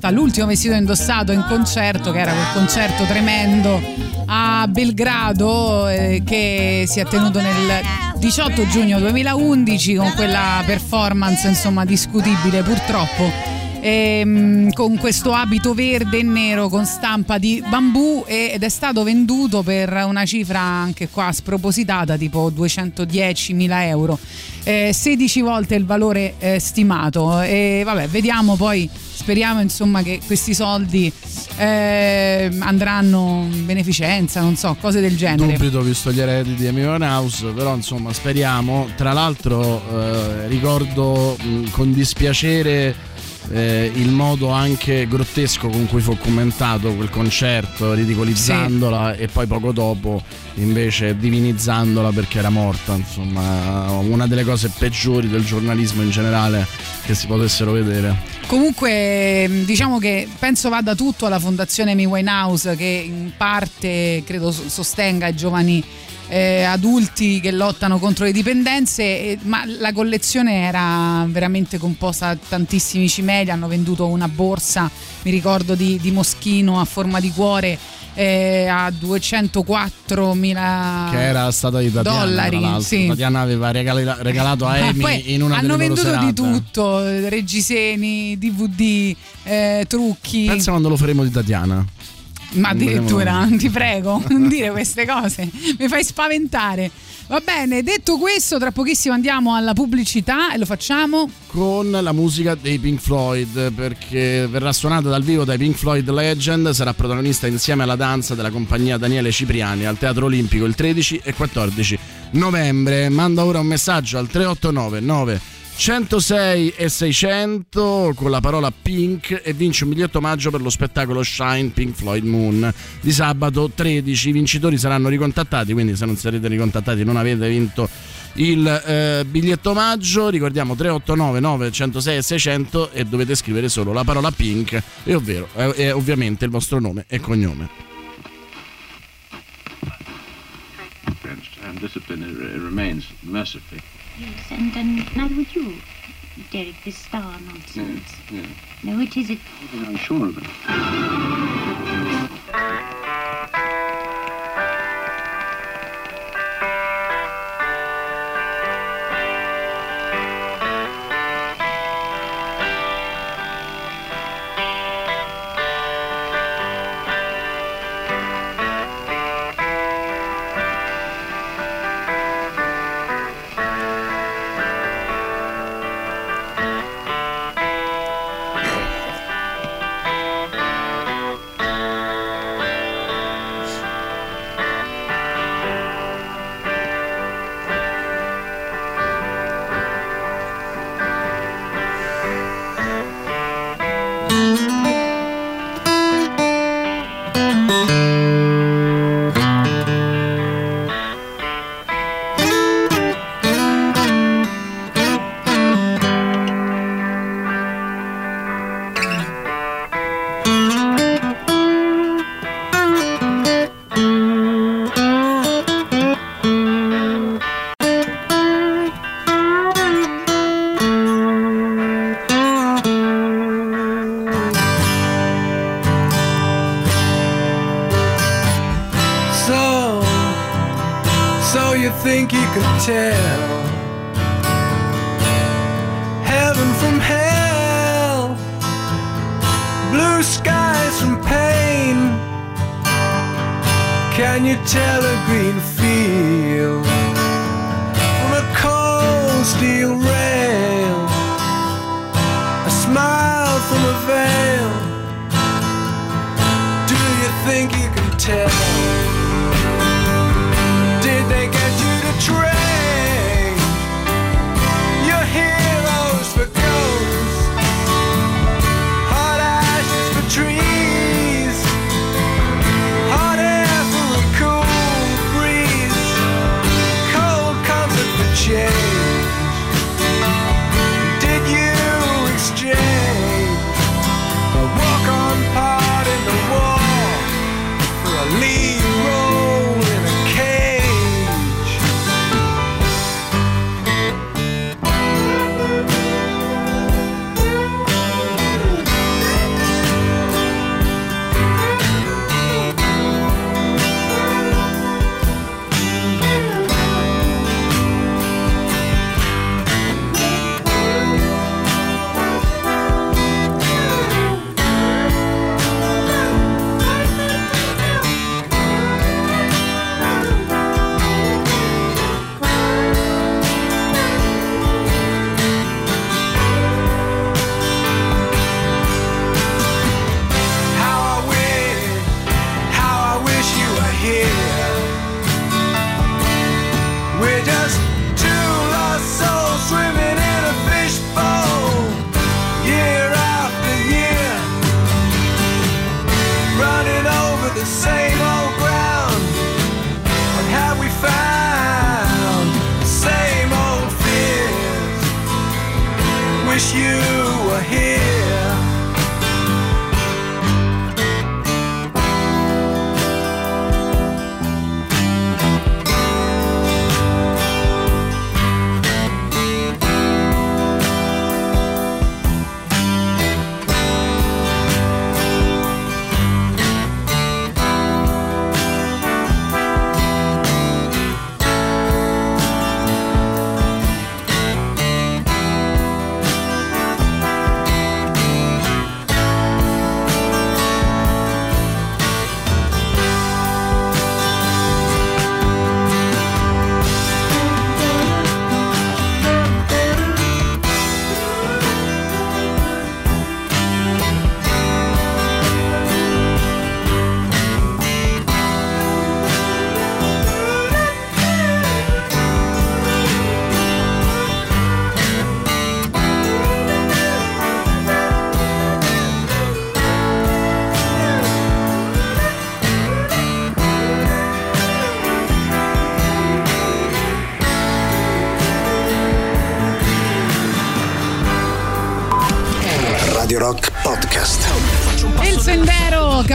Speaker 29: All'asta l'ultimo vestito indossato in concerto, che era quel concerto tremendo a Belgrado eh, che si è tenuto nel 18 giugno 2011 con quella performance insomma discutibile purtroppo. Ehm, con questo abito verde e nero con stampa di bambù ed è stato venduto per una cifra anche qua spropositata tipo 210.000 euro. Eh, 16 volte il valore eh, stimato. E vabbè vediamo poi speriamo insomma che questi soldi eh, andranno in beneficenza non so cose del genere
Speaker 4: Dubito visto gli eredi di Amy House, però insomma speriamo. Tra l'altro eh, ricordo mh, con dispiacere eh, il modo anche grottesco con cui fu commentato quel concerto, ridicolizzandola e poi poco dopo invece divinizzandola perché era morta. Insomma, una delle cose peggiori del giornalismo in generale che si potessero vedere.
Speaker 29: Comunque diciamo che penso vada tutto alla fondazione Amy Winehouse che in parte credo so- sostenga i giovani eh, adulti che lottano contro le dipendenze, e- ma la collezione era veramente composta da tantissimi cimeli, hanno venduto una borsa, mi ricordo di, di moschino a forma di cuore eh, a 204.000
Speaker 4: Che era stata di Tatiana.
Speaker 29: dollari. Sì.
Speaker 4: Tatiana aveva regali- regalato a
Speaker 29: Ah,
Speaker 4: Amy in una
Speaker 29: hanno venduto di
Speaker 4: serate.
Speaker 29: tutto, eh, reggiseni, DVD, eh, trucchi.
Speaker 4: Pensa quando lo faremo di Tatiana.
Speaker 3: Ma addirittura, ti prego, non dire queste cose, mi fai spaventare. Va bene, detto questo, tra pochissimo andiamo alla pubblicità e lo facciamo
Speaker 4: con la musica dei Pink Floyd perché verrà suonata dal vivo dai Pink Floyd Legend, sarà protagonista insieme alla danza della compagnia Daniele Cipriani al Teatro Olimpico il 13 e 14 novembre. Manda ora un messaggio al 389 9 106 e 600 con la parola Pink e vince un biglietto omaggio per lo spettacolo Shine Pink Floyd Moon di sabato 13. I vincitori saranno ricontattati, quindi se non sarete ricontattati non avete vinto il eh, biglietto omaggio. Ricordiamo 389 906 e 600 e dovete scrivere solo la parola Pink e ovvero eh, e ovviamente il vostro nome e cognome.
Speaker 30: and discipline uh, remains mercifully.
Speaker 31: Yes, and, and neither would you, Derek, this star nonsense.
Speaker 30: Yeah.
Speaker 31: No, it isn't.
Speaker 30: I'm sure of it.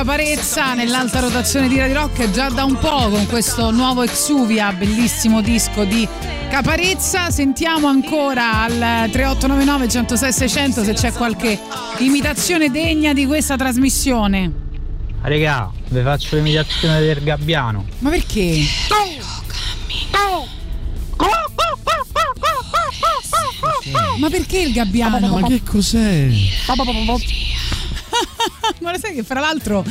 Speaker 3: Caparezza nell'alta rotazione di Radio Rock è già da un po' con questo nuovo Exuvia, bellissimo disco di Caparezza. Sentiamo ancora al 3899 106 600 se c'è qualche imitazione degna di questa trasmissione.
Speaker 32: Regà, vi faccio l'imitazione del gabbiano.
Speaker 3: Ma perché? Ma perché il gabbiano?
Speaker 4: Ma che cos'è?
Speaker 3: Sai che fra l'altro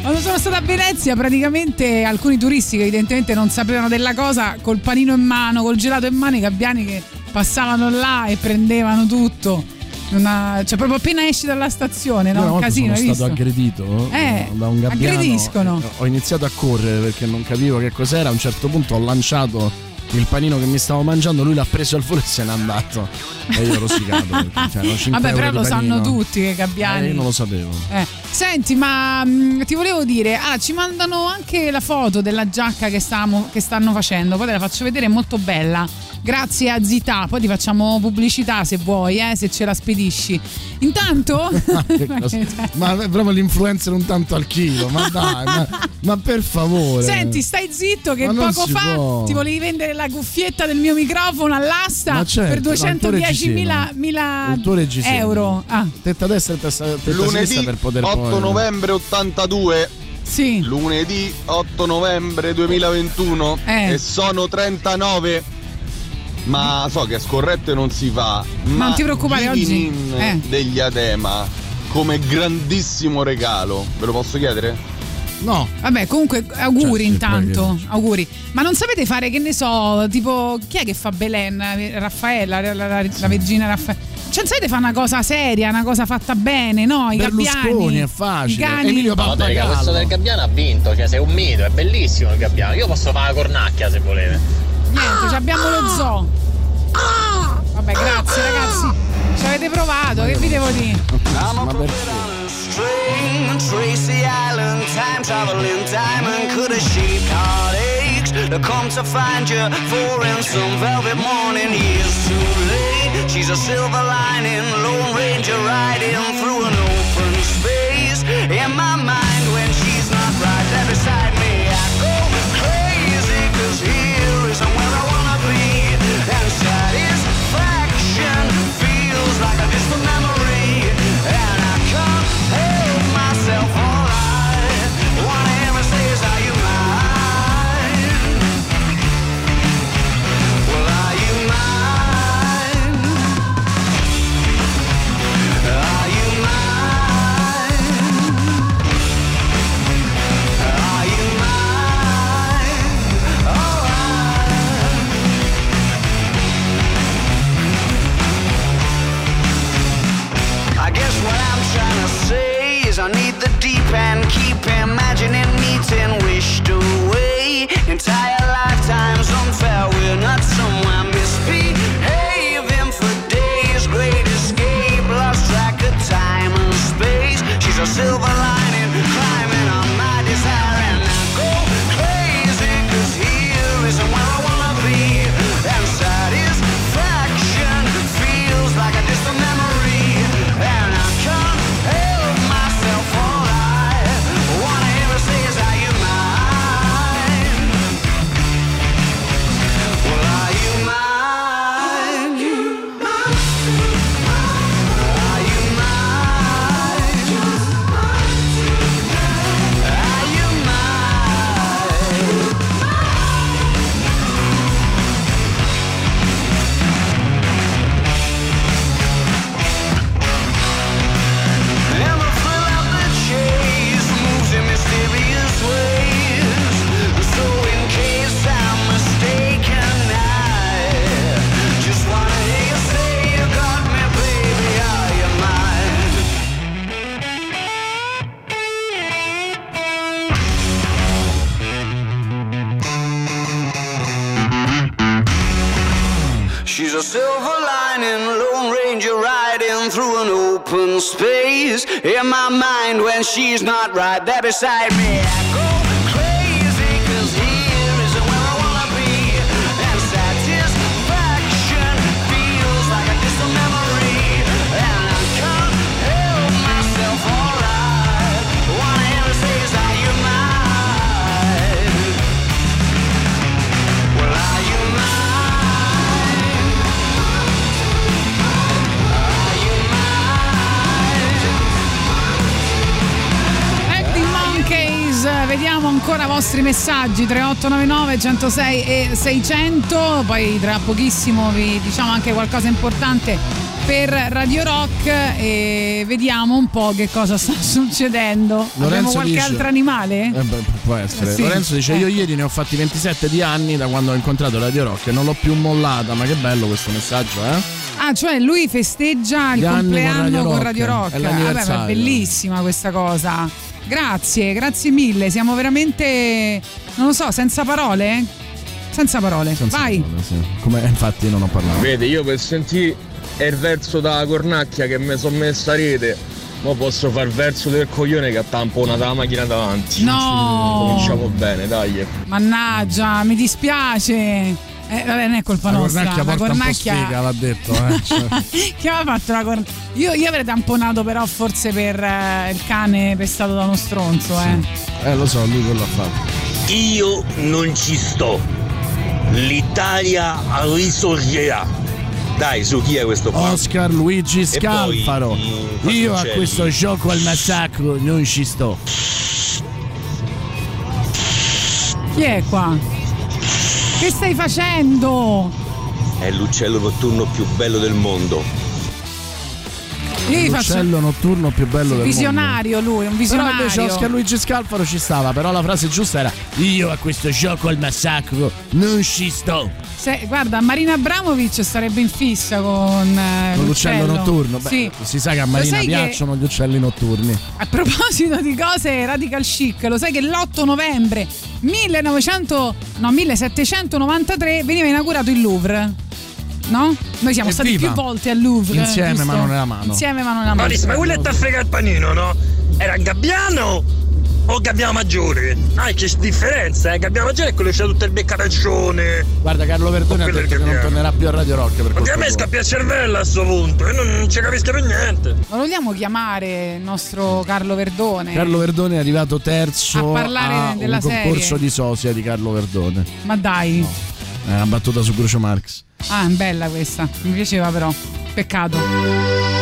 Speaker 3: quando sono stata a Venezia praticamente alcuni turisti che evidentemente non sapevano della cosa col panino in mano, col gelato in mano, i gabbiani che passavano là e prendevano tutto. Una- cioè proprio appena esci dalla stazione,
Speaker 4: Io
Speaker 3: no? Un casino,
Speaker 4: sono
Speaker 3: visto?
Speaker 4: stato aggredito
Speaker 3: Eh,
Speaker 4: da un gabbiano.
Speaker 3: aggrediscono.
Speaker 4: Ho iniziato a correre perché non capivo che cos'era. A un certo punto ho lanciato il panino che mi stavo mangiando, lui l'ha preso al volo e se n'è andato. E io ho rosicato. perché, cioè, erano 5
Speaker 3: Vabbè, però lo sanno
Speaker 4: panino.
Speaker 3: tutti che gabbiani.
Speaker 4: Eh, io non lo sapevo.
Speaker 3: Eh, Senti, ma mh, ti volevo dire, ah, ci mandano anche la foto della giacca che, stavamo- che stanno facendo, poi te la faccio vedere, è molto bella. Grazie a Zita, poi ti facciamo pubblicità se vuoi, eh, se ce la spedisci. Intanto...
Speaker 4: Ma è proprio l'influencer un tanto al chilo, ma dai, ma, ma per favore.
Speaker 3: Senti, stai zitto che poco fa
Speaker 4: può.
Speaker 3: ti volevi vendere la cuffietta del mio microfono all'asta
Speaker 4: certo,
Speaker 3: per
Speaker 4: ma il tuo
Speaker 3: 210.000
Speaker 4: reggiseno.
Speaker 3: mila
Speaker 4: il tuo reggiseno.
Speaker 3: euro. Ah,
Speaker 4: Tetta destra e testa, tetta sinistra
Speaker 33: Lunedì
Speaker 4: per poter
Speaker 33: 8
Speaker 4: poi-
Speaker 33: novembre 82.
Speaker 3: Sì.
Speaker 33: Lunedì 8 novembre 2021
Speaker 3: Eh.
Speaker 33: e sono 39. Ma so che scorretto non si fa. Ma
Speaker 3: non ti preoccupare, oggi- eh.
Speaker 33: degli Adema come grandissimo regalo. Ve lo posso chiedere?
Speaker 4: No.
Speaker 3: Vabbè, comunque auguri
Speaker 33: Cioè, sì,
Speaker 3: intanto, auguri. Ma non sapete fare che ne so, tipo chi è che fa Belen? Raffaella, la, la- la- la regina Raffaella. Cioè, non sapete fare una cosa seria, una cosa fatta bene, no? I
Speaker 4: Berlusconi
Speaker 3: gabbiani.
Speaker 4: è facile.
Speaker 3: I cani.
Speaker 4: Emilio
Speaker 34: No,
Speaker 4: Pappagallo.
Speaker 34: questo del gabbiano ha vinto, cioè sei un mito, è bellissimo il gabbiano. Io posso fare la cornacchia se volete.
Speaker 3: Niente, ci abbiamo lo zoo. Vabbè, grazie ragazzi. Ci avete provato, che vi devo dire?
Speaker 4: Ma perché?
Speaker 35: string Tracy Island, time traveling diamond could have shaped heartaches to come to find you for in some velvet morning years too late she's a silver lining lone ranger riding through an open space in my mind when she's not right there beside end, keep imagining meeting wished away. Entire lifetimes unfair, we're not somewhere In my mind, when she's not right there beside me,
Speaker 3: vostri messaggi 3899 106 e 600, poi tra pochissimo vi diciamo anche qualcosa importante per Radio Rock e vediamo un po' che cosa sta succedendo. Abbiamo
Speaker 4: Lorenzo
Speaker 3: qualche
Speaker 4: dice-
Speaker 3: altro animale?
Speaker 4: Eh beh, può essere.
Speaker 3: Sì.
Speaker 4: Lorenzo dice:
Speaker 3: Eh.
Speaker 4: Io ieri ne ho fatti 27 di anni da quando ho incontrato Radio Rock e non l'ho più mollata. Ma che bello questo messaggio, eh?
Speaker 3: Ah, cioè lui festeggia il
Speaker 4: anni con
Speaker 3: compleanno
Speaker 4: Radio
Speaker 3: con
Speaker 4: Rock.
Speaker 3: Radio Rock.
Speaker 4: È
Speaker 3: Vabbè, ma è
Speaker 4: l'anniversario.
Speaker 3: bellissima questa cosa. Grazie, grazie mille. Siamo veramente, non lo so, senza parole? Senza parole.
Speaker 4: Senza
Speaker 3: Vai.
Speaker 4: parole, sì. Come infatti non ho parlato.
Speaker 36: Vedi, io per sentire il verso da cornacchia che mi sono messa a rete, ma posso fare il verso del coglione che ha tamponato la macchina davanti.
Speaker 3: No.
Speaker 36: Cominciamo bene, dai.
Speaker 3: Mannaggia, mi dispiace. Eh, vabbè, non è colpa
Speaker 4: La
Speaker 3: nostra.
Speaker 4: cornacchia
Speaker 3: La
Speaker 4: porta un po'
Speaker 3: cornacchia.
Speaker 4: sfiga, va detto. Eh? Cioè,
Speaker 3: Chi aveva fatto la cornacchia? Io, io avrei tamponato, però, forse per eh, il cane pestato da uno stronzo, eh.
Speaker 4: eh, lo so, lui quello ha fatto.
Speaker 37: Io non ci sto. L'Italia risorgerà. Dai, su chi è questo qua?
Speaker 4: Oscar Luigi
Speaker 37: E poi,
Speaker 4: Scalfaro.
Speaker 37: mm,
Speaker 4: Io a questo gioco al massacro non ci sto.
Speaker 3: Chi è qua? Che stai facendo?
Speaker 37: È l'uccello notturno più bello del mondo.
Speaker 3: Io gli faccio
Speaker 4: L'uccello notturno più bello del mondo.
Speaker 3: visionario lui, un
Speaker 4: Però invece
Speaker 3: visionario.
Speaker 4: Oscar Luigi Scalfaro ci stava, però la frase giusta era Io a questo gioco al massacro non ci sto.
Speaker 3: Se- guarda, Marina Abramovic starebbe in fissa con, eh,
Speaker 4: Con l'uccello notturno. Beh,
Speaker 3: Sì.
Speaker 4: Si sa che a Marina
Speaker 3: sai che-
Speaker 4: piacciono gli uccelli notturni.
Speaker 3: A proposito di cose radical chic, lo sai che l'8 novembre 1900, no, 1793 veniva inaugurato il Louvre? No? Noi siamo stati più volte al Louvre.
Speaker 4: Insieme,
Speaker 3: giusto?
Speaker 4: mano nella mano.
Speaker 3: Insieme mano nella mano.
Speaker 38: Marisa, ma quello è da fregare il panino, no? Era Gabbiano o Gabbiano Maggiore? Ah, c'è differenza, eh? Gabbiano Maggiore è quello che c'ha tutto il beccataccione.
Speaker 4: Guarda, Carlo Verdone ha detto che non tornerà più a Radio Rock per
Speaker 38: Ma che a me scappia il cervello a sto punto, e non, non ci capisco più niente.
Speaker 3: Ma vogliamo chiamare il nostro Carlo Verdone?
Speaker 4: Carlo Verdone è arrivato terzo
Speaker 3: A parlare della
Speaker 4: un concorso
Speaker 3: serie.
Speaker 4: di sosia di Carlo Verdone.
Speaker 3: Ma dai.
Speaker 4: È una battuta su Groucho Marx.
Speaker 3: Ah, bella questa. Mi piaceva però. Peccato.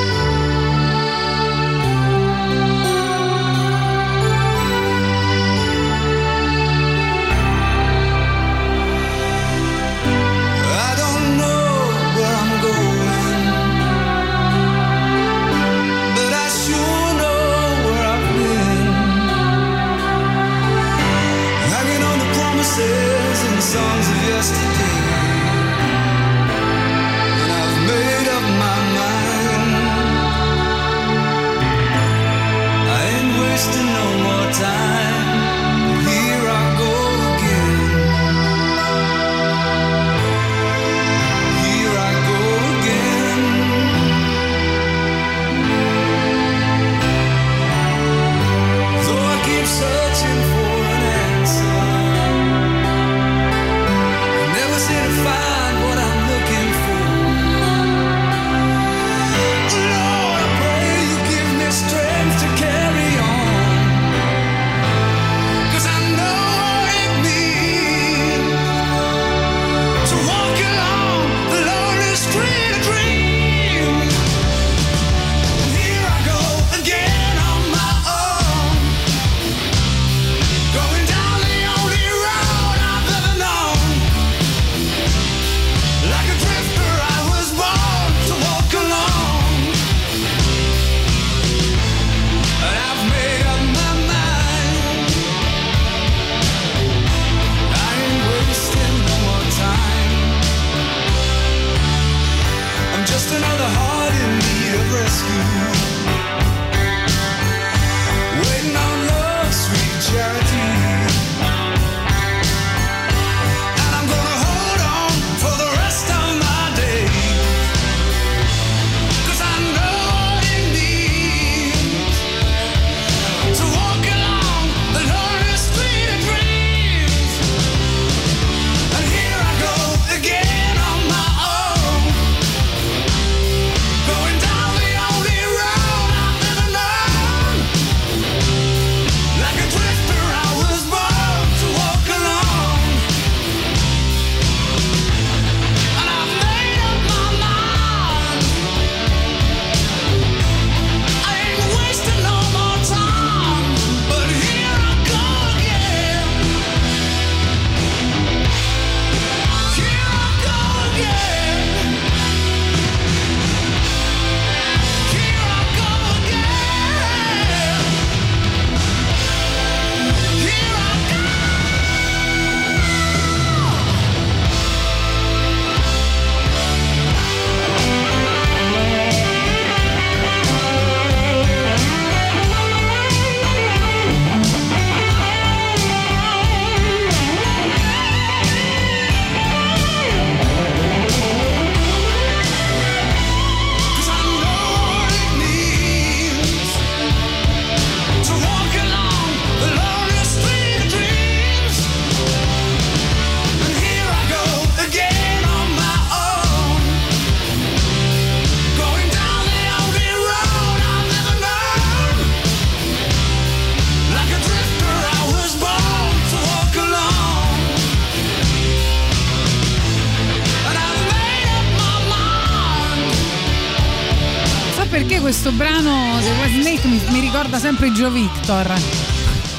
Speaker 3: Ricorda sempre Joe Victor.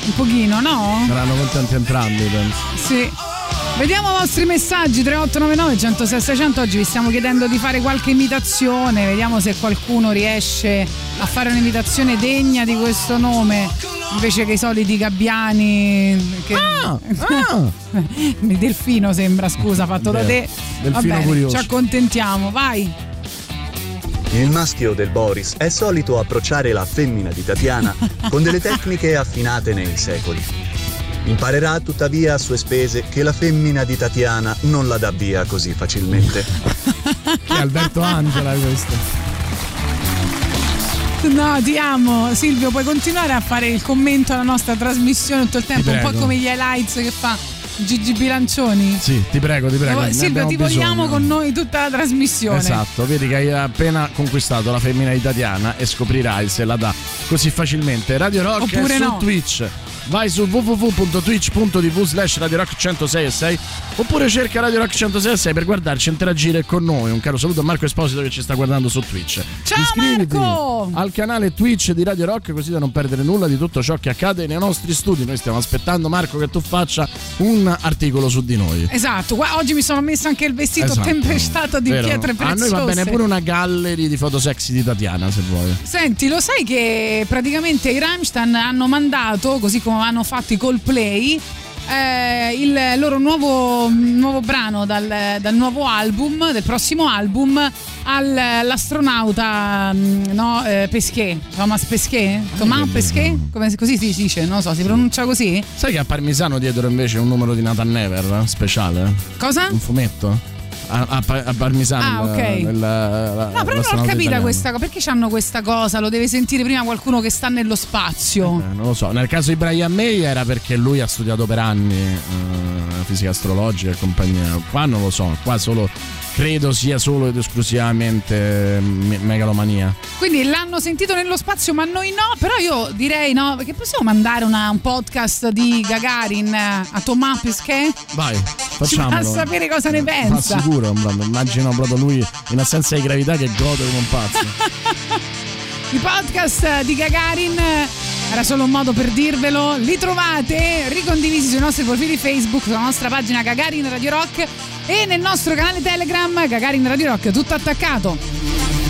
Speaker 3: Un pochino, no?
Speaker 4: Saranno contenti entrambi, penso.
Speaker 3: Sì. Vediamo i vostri messaggi 3899 106 600 oggi vi stiamo chiedendo di fare qualche imitazione, vediamo se qualcuno riesce a fare un'imitazione degna di questo nome invece che i soliti gabbiani che...
Speaker 4: Ah,
Speaker 3: Il delfino sembra, scusa, fatto da te.
Speaker 4: Delfino
Speaker 3: Va bene,
Speaker 4: curioso.
Speaker 3: ci accontentiamo, vai.
Speaker 39: Il maschio del Boris è solito approcciare la femmina di Tatiana con delle tecniche affinate nei secoli. Imparerà tuttavia a sue spese che la femmina di Tatiana non la dà via così facilmente.
Speaker 4: È Alberto Angela questo.
Speaker 3: No, ti amo. Silvio, puoi continuare a fare il commento alla nostra trasmissione tutto il tempo, un po' come gli highlights che fa Gigi Bilancioni.
Speaker 4: Sì, ti prego, ti prego. ne
Speaker 3: Silvio, ti vogliamo
Speaker 4: bisogno.
Speaker 3: con noi tutta la trasmissione.
Speaker 4: Esatto, vedi che hai appena conquistato la femmina di Tatiana e scoprirai se la dà così facilmente. Radio Rock
Speaker 3: Oppure
Speaker 4: su
Speaker 3: no.
Speaker 4: Twitch. Vai su www.twitch.tv slash Radio Rock 106 e 6 oppure cerca Radio Rock 106 e 6 per guardarci e interagire con noi. Un caro saluto a Marco Esposito che ci sta guardando su Twitch.
Speaker 3: Ciao
Speaker 4: Iscriviti
Speaker 3: Marco!
Speaker 4: al canale Twitch di Radio Rock così da non perdere nulla di tutto ciò che accade nei nostri studi. Noi stiamo aspettando Marco che tu faccia un articolo su di noi.
Speaker 3: Esatto, oggi mi sono messa anche il vestito
Speaker 4: Esatto.
Speaker 3: tempestato di
Speaker 4: Vero?
Speaker 3: pietre
Speaker 4: A
Speaker 3: preziose.
Speaker 4: noi va bene pure una gallery di foto sexy di Tatiana se vuoi.
Speaker 3: Senti, lo sai che praticamente i Rammstein hanno mandato, così come hanno fatto i Coldplay, eh, il loro nuovo, nuovo brano dal, dal nuovo album, del prossimo album, al- all'astronauta mm, no, eh, Pesquet, Thomas Pesquet? Thomas Pesquet? Come, così si dice, non so, si pronuncia così?
Speaker 4: Sai che a Parmisano dietro invece un numero di Nathan Never eh, speciale?
Speaker 3: Cosa?
Speaker 4: Un fumetto? A, a a Parmisano.
Speaker 3: Ah, ok.
Speaker 4: il- la-
Speaker 3: No, però non ho capita questa cosa. Perché hanno questa cosa? Lo deve sentire prima qualcuno che sta nello spazio.
Speaker 4: Eh, non lo so, nel caso di Brian May era perché lui ha studiato per anni eh, fisica astrologica e compagnia. Qua non lo so, qua solo credo sia solo ed esclusivamente me- megalomania.
Speaker 3: Quindi l'hanno sentito nello spazio, ma noi no. Però io direi no, perché possiamo mandare una- un podcast di Gagarin eh, a Thomas Pesquet?
Speaker 4: Vai,
Speaker 3: Ci
Speaker 4: facciamolo.
Speaker 3: fa sapere cosa ne
Speaker 4: Ma
Speaker 3: pensa.
Speaker 4: Proprio, immagino proprio lui in assenza di gravità che gode come un pazzo.
Speaker 3: I podcast di Gagarin era solo un modo per dirvelo. Li trovate ricondivisi sui nostri profili Facebook, sulla nostra pagina Gagarin Radio Rock e nel nostro canale Telegram Gagarin Radio Rock, tutto attaccato.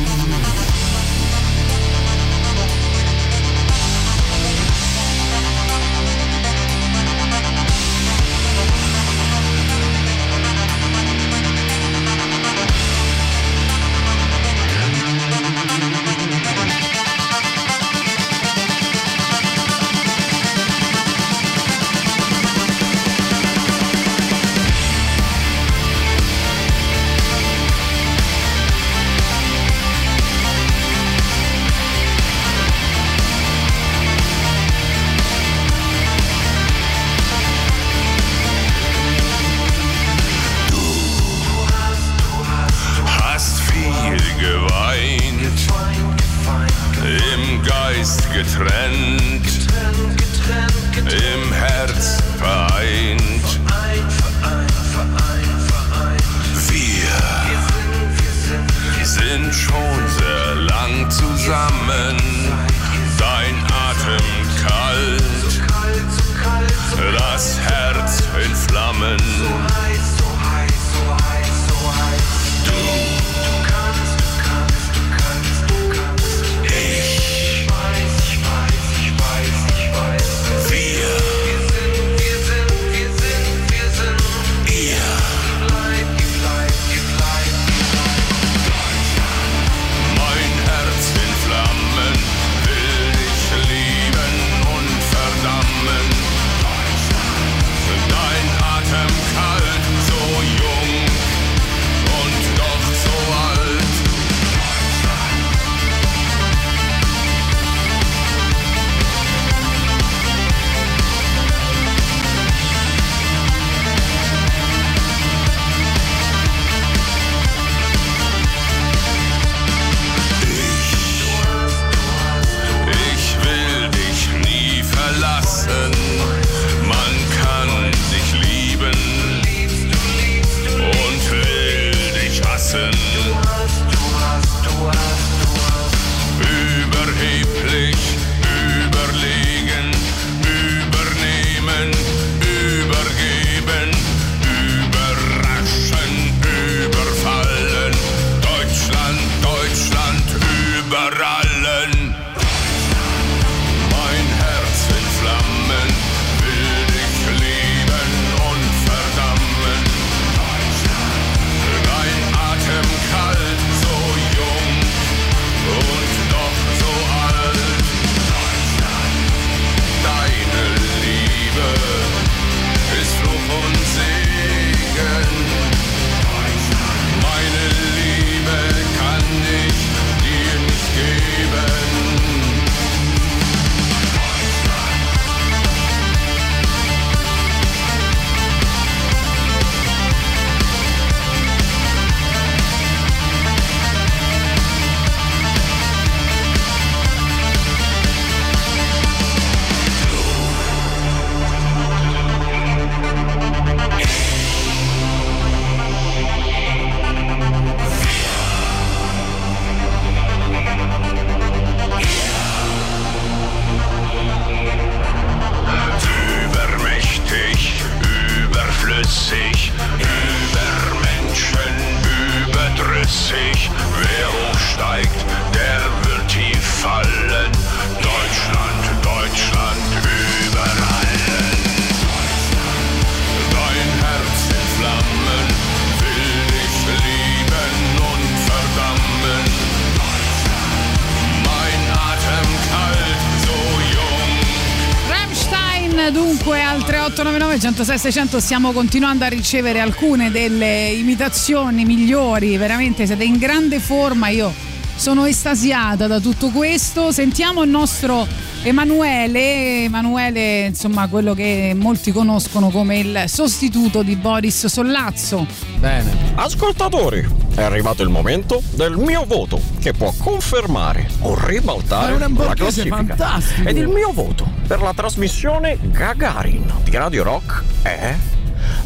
Speaker 3: 3899 106 600 stiamo continuando a ricevere alcune delle imitazioni migliori, veramente siete in grande forma, io sono estasiata da tutto questo. Sentiamo il nostro Emanuele, Emanuele insomma quello che molti conoscono come il sostituto di Boris Sollazzo.
Speaker 4: Bene.
Speaker 40: Ascoltatori, è arrivato il momento del mio voto che può confermare o ribaltare la classifica.
Speaker 4: fantastico.
Speaker 40: Ed il mio voto per la trasmissione Gagarin di Radio Rock è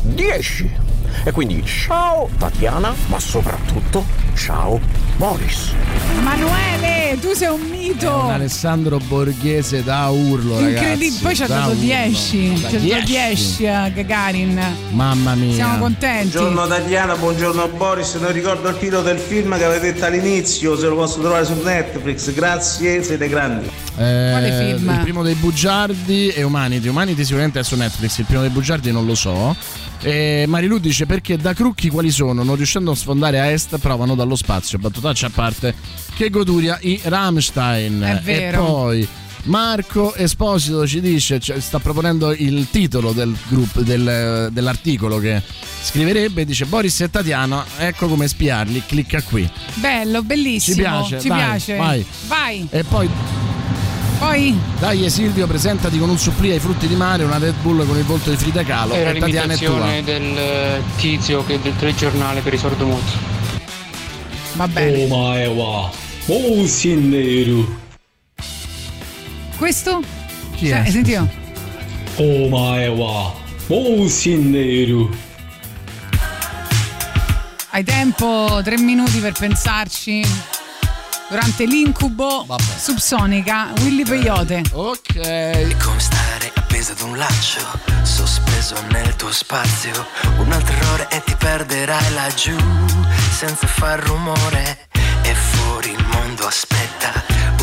Speaker 40: 10. E quindi ciao Tatiana, ma soprattutto ciao Boris.
Speaker 3: Emanuele, tu sei un mito.
Speaker 4: Un Alessandro Borghese da urlo, ragazzi.
Speaker 3: Incredibile, poi ci ha
Speaker 4: da
Speaker 3: dato
Speaker 4: urlo.
Speaker 3: 10,
Speaker 4: Da
Speaker 3: ci ha dato 10 a Gagarin.
Speaker 4: Mamma mia.
Speaker 3: Siamo contenti.
Speaker 41: Buongiorno Tatiana, buongiorno Boris, non ricordo il titolo del film che avete detto all'inizio, se lo posso trovare su Netflix, grazie, siete grandi.
Speaker 4: Eh,
Speaker 3: film?
Speaker 4: Il primo dei bugiardi e Umanity. Umanity sicuramente è su Netflix, il primo dei bugiardi non lo so. E Marilu dice perché da Crucchi quali sono? Non riuscendo a sfondare a est, provano dallo spazio. Battutaccia a parte. Che goduria i Rammstein.
Speaker 3: È vero.
Speaker 4: E poi Marco Esposito ci dice, cioè, sta proponendo il titolo del gruppo, del- dell'articolo che scriverebbe. Dice Boris e Tatiana, ecco come spiarli. Clicca qui.
Speaker 3: Bello, bellissimo.
Speaker 4: Ci piace,
Speaker 3: Ci
Speaker 4: dai,
Speaker 3: piace.
Speaker 4: vai.
Speaker 3: Vai.
Speaker 4: E poi
Speaker 3: Poi
Speaker 4: Dai Silvio, presentati con un supplì ai frutti di mare, una Red Bull con il volto di Frida Kahlo.
Speaker 42: Era
Speaker 4: e Tatiana è tua.
Speaker 42: l'imitazione del eh, tizio che del telegiornale per i sordomuti.
Speaker 3: Va bene.
Speaker 42: Oh my wa. Oh sinneru.
Speaker 3: Questo?
Speaker 42: Chi
Speaker 3: Cioè,
Speaker 42: è?
Speaker 3: hai sentito?
Speaker 42: Oh my wa. Oh sinneru.
Speaker 3: Hai tempo, tre minuti per pensarci. Durante l'incubo subsonica, Willy Peyote.
Speaker 4: Ok.
Speaker 13: È come stare appeso ad un laccio, sospeso nel tuo spazio. Un altro errore e ti perderai laggiù, senza far rumore. E fuori il mondo aspetta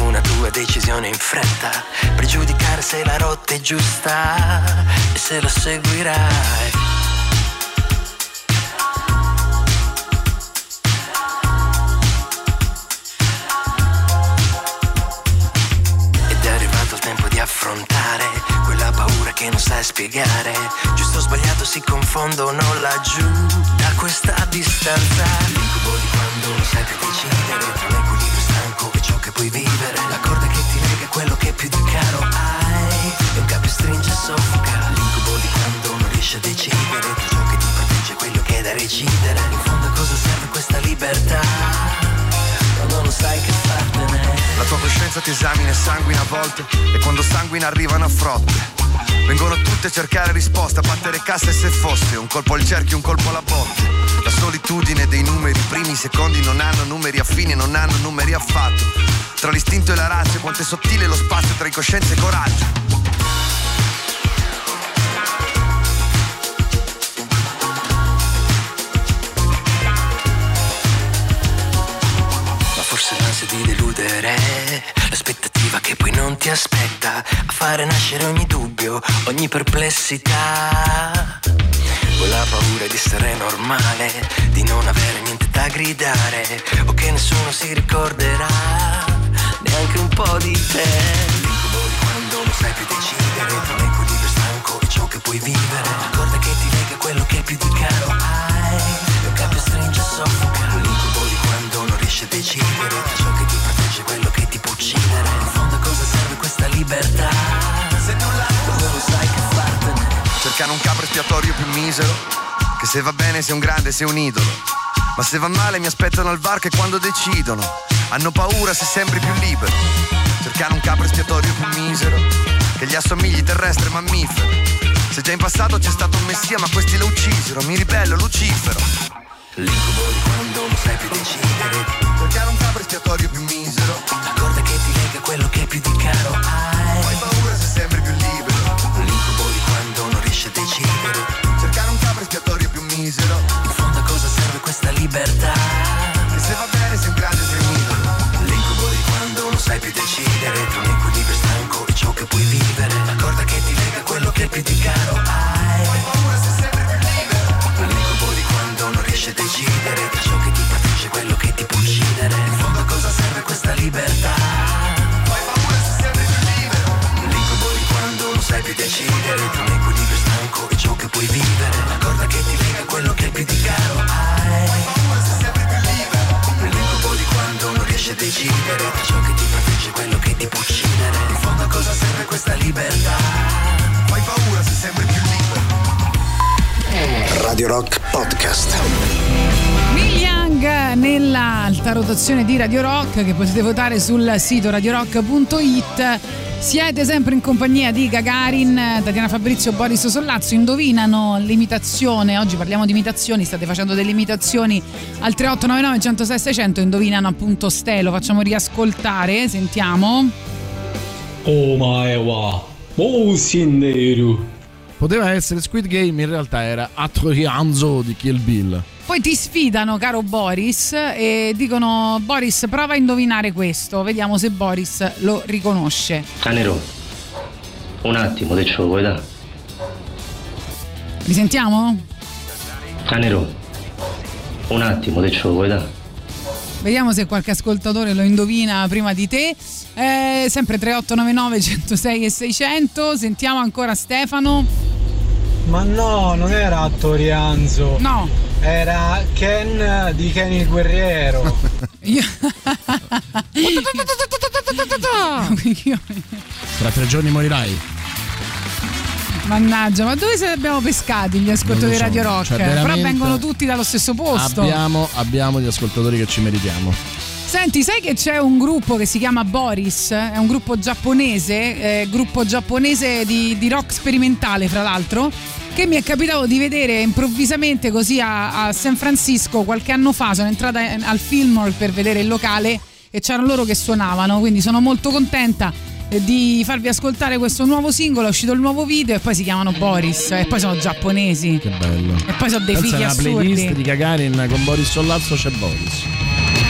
Speaker 13: una tua decisione in fretta, per giudicare se la rotta è giusta e se la seguirai. Che non sai spiegare. Giusto o sbagliato si confondono laggiù da questa distanza. L'incubo di quando non sai più decidere tra l'equilibrio stanco e ciò che puoi vivere. La corda che ti lega è quello che più di caro hai. E un capo stringe e soffoca. L'incubo di quando non riesci a decidere tra ciò che ti protegge e quello che è da recidere. In fondo a cosa serve questa libertà? Quando non sai che.
Speaker 43: La tua coscienza ti esamina e sanguina a volte E quando sanguina arrivano a frotte. Vengono tutte a cercare risposta A battere casse se fosse Un colpo al cerchio, un colpo alla botte. La solitudine dei numeri Primi, secondi non hanno numeri affini Non hanno numeri affatto. Tra l'istinto e la razza Quanto è sottile lo spazio tra incoscienza e coraggio
Speaker 13: l'ansia di deludere. L'aspettativa che poi non ti aspetta. A fare nascere ogni dubbio, ogni perplessità. Quella paura di essere normale Di non avere niente da gridare O che nessuno si ricorderà. Neanche un po' di te. L'incubo di quando non sai più decidere. Tra l'equilibrio stanco e ciò che puoi vivere. La corda che ti lega quello che più di caro hai. Un capo stringe e soffoca. L'incubo di quando non riesci a decidere. Tra ciò libertà? Se non la non sai che fartene.
Speaker 43: Cercare un capo espiatorio più misero. Che se va bene sei un grande, sei un idolo. Ma se va male mi aspettano al varco e quando decidono Hanno paura se sembri più libero. Cercare un capo espiatorio più misero. Che gli assomigli terrestre e mammifero Se già in passato c'è stato un messia ma questi lo uccisero. Mi ribello, Lucifero.
Speaker 13: L'incubo di quando non sai più decidere.
Speaker 43: Cercare un capo espiatorio più misero.
Speaker 13: La corda che ti lega è quello che più di caro
Speaker 43: misero.
Speaker 13: In fondo a cosa serve questa libertà?
Speaker 43: Che se va bene un idolo
Speaker 13: L'incubo di quando non sai più decidere Tra un equilibrio stanco e ciò che puoi vivere. La corda che ti lega è quello che più di caro. Hai Hai paura se sembri più libero. L'incubo di quando non riesci a decidere decidere Tra ciò che ti protegge è quello che ti può uccidere. In fondo a cosa serve questa libertà?
Speaker 43: Fai paura se sempre più libero.
Speaker 1: Radio Rock Podcast.
Speaker 3: Young nell'alta rotazione di Radio Rock che potete votare sul sito radiorock.it. Siete sempre in compagnia di Gagarin, Tatiana Fabrizio, Boris Sollazzo. Indovinano l'imitazione. Oggi parliamo di imitazioni. State facendo delle imitazioni al 3899 106 600. Indovinano appunto Stelo. Facciamo riascoltare. Sentiamo.
Speaker 44: Oh my wa. Oh sinderu.
Speaker 4: Poteva essere Squid Game, in realtà era Atorianzo di Kill Bill.
Speaker 3: Poi ti sfidano, caro Boris, e dicono: Boris, prova a indovinare questo. Vediamo se Boris lo riconosce.
Speaker 45: Canero, un attimo, te ce lo vuoi dare?
Speaker 3: Risentiamo?
Speaker 45: Canero, un attimo, te ce lo vuoi dare?
Speaker 3: Vediamo se qualche ascoltatore lo indovina prima di te. Eh, sempre 3899 106 e 600. Sentiamo ancora Stefano.
Speaker 46: Ma no, non era Torianzo.
Speaker 3: No.
Speaker 46: Era Ken di Ken il guerriero.
Speaker 3: Io...
Speaker 4: Tra tre giorni morirai.
Speaker 3: Mannaggia, ma dove se li abbiamo pescati gli ascoltatori
Speaker 4: so,
Speaker 3: di Radio Rock?
Speaker 4: cioè,
Speaker 3: Però vengono tutti dallo stesso posto.
Speaker 4: Abbiamo, abbiamo gli ascoltatori che ci meritiamo.
Speaker 3: Senti, sai che c'è un gruppo che si chiama Boris? È un gruppo giapponese, eh, gruppo giapponese di, di rock sperimentale, fra l'altro, che mi è capitato di vedere improvvisamente così a, a San Francisco qualche anno fa. Sono entrata al Fillmore per vedere il locale e c'erano loro che suonavano, quindi sono molto contenta eh, di farvi ascoltare questo nuovo singolo, è uscito il nuovo video e poi si chiamano Boris e poi sono giapponesi.
Speaker 4: Che bello.
Speaker 3: E poi sono dei
Speaker 4: Pensa
Speaker 3: fighi
Speaker 4: alla playlist
Speaker 3: assurdi.
Speaker 4: di Gagarin con Boris Sollazzo c'è Boris.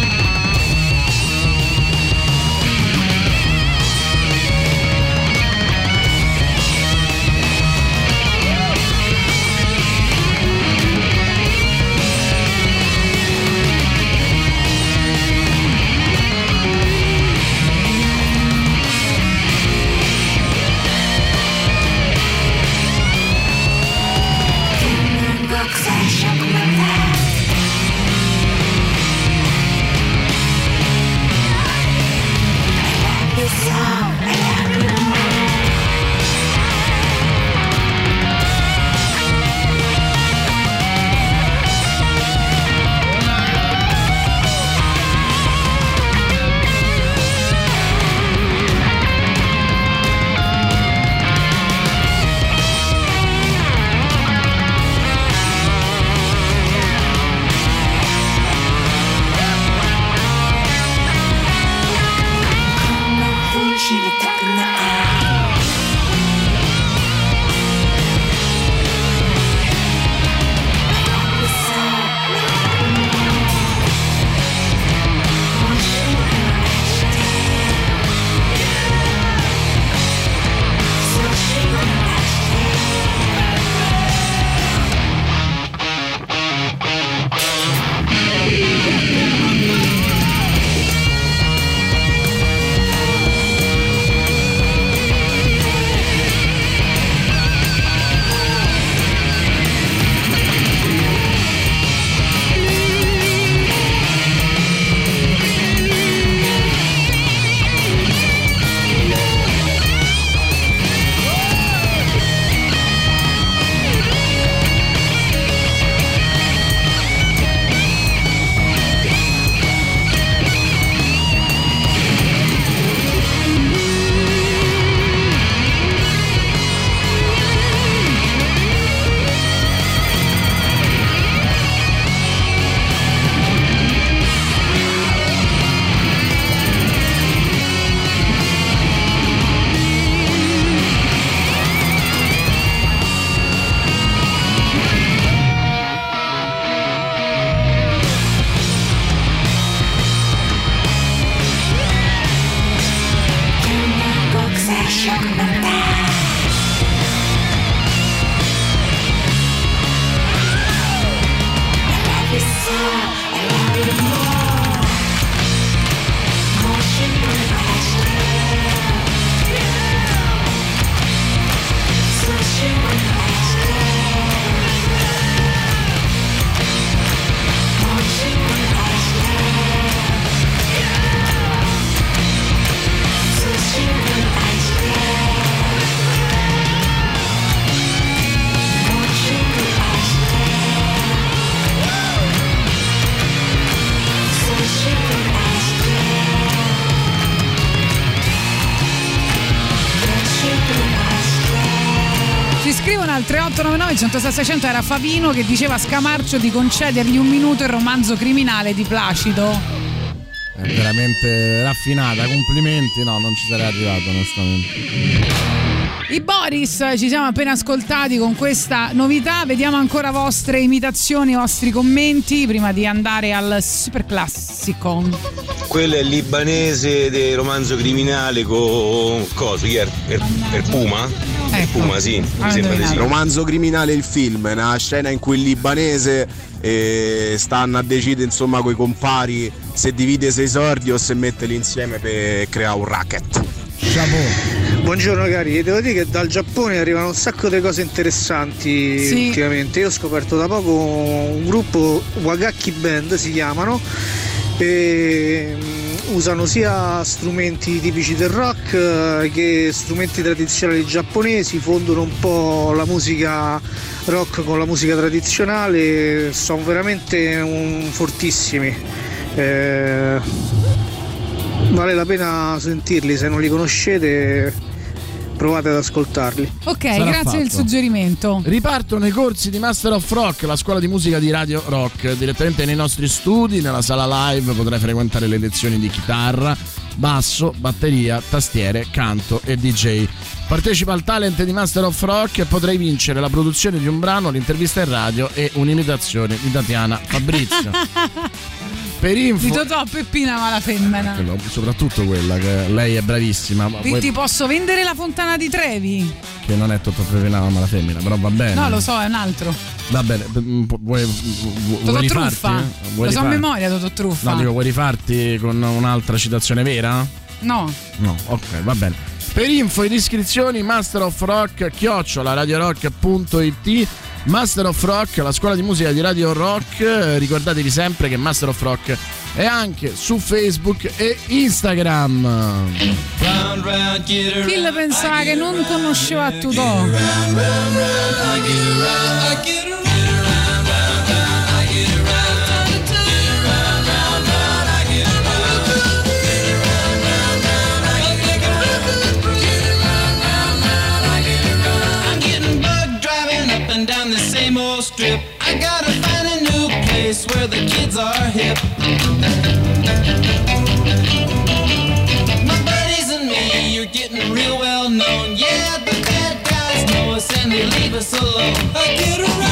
Speaker 3: 3899 106 600 era Favino che diceva a Scamarcio di concedergli un minuto il romanzo criminale di Placido.
Speaker 4: È veramente raffinata, complimenti. No, non ci sarei arrivato onestamente.
Speaker 3: I Boris ci siamo appena ascoltati con questa novità, vediamo ancora vostre imitazioni, i vostri commenti prima di andare al super classico.
Speaker 47: Quello è il libanese del romanzo criminale con cosa? Chi è? Er, er Puma? Er Puma, sì, mi sembra di sì.
Speaker 48: Romanzo criminale il film, è una scena in cui il libanese eh, stanno a decidere insomma coi compari se divide sei sordi o se metterli insieme per creare un racket.
Speaker 49: Buongiorno cari, devo dire che dal Giappone arrivano un sacco di cose interessanti
Speaker 3: Sì.
Speaker 49: ultimamente. Io ho scoperto da poco un gruppo Wagaki Band si chiamano e usano sia strumenti tipici del rock eh, che strumenti tradizionali giapponesi, fondono un po' la musica rock con la musica tradizionale, sono veramente un- fortissimi. Eh, vale la pena sentirli, se non li conoscete provate ad ascoltarli.
Speaker 3: Ok,
Speaker 4: Sarà
Speaker 3: grazie del suggerimento.
Speaker 4: Ripartono i corsi di Master of Rock, la scuola di musica di Radio Rock. Direttamente nei nostri studi, nella sala live, potrai frequentare le lezioni di chitarra, basso, batteria, tastiere, canto e DJ. Partecipa al talent di Master of Rock e potrai vincere la produzione di un brano, l'intervista in radio e un'imitazione di Tatiana Fabrizio. per info.
Speaker 3: Di Totò Peppina ma la femmina.
Speaker 4: Quello, soprattutto quella, che lei è bravissima. Ma
Speaker 3: Ti,
Speaker 4: vuoi-
Speaker 3: ti posso vendere la fontana di Trevi?
Speaker 4: che non è Totò Peppina ma la femmina, però va bene.
Speaker 3: No, lo so, è un altro.
Speaker 4: Va bene, mm, pu- vuoi, vu-
Speaker 3: Totò
Speaker 4: vuoi
Speaker 3: Truffa.
Speaker 4: rifarti? Vuoi
Speaker 3: Lo so a memoria, Totò Truffa.
Speaker 4: No, dico, vuoi rifarti con un'altra citazione vera?
Speaker 3: No.
Speaker 4: No, ok, va bene. Per info ed iscrizioni Master of Rock chiocciola radiorock.it Master of Rock, la scuola di musica di Radio Rock. Eh, Ricordatevi sempre che Master of Rock è anche su Facebook e Instagram.
Speaker 3: Chi lo pensava che non conosceva Totò?
Speaker 50: Strip. I gotta find a new place where the kids are hip. My buddies and me, you're getting real well known. Yeah, the bad guys know us and they leave us alone. I get around,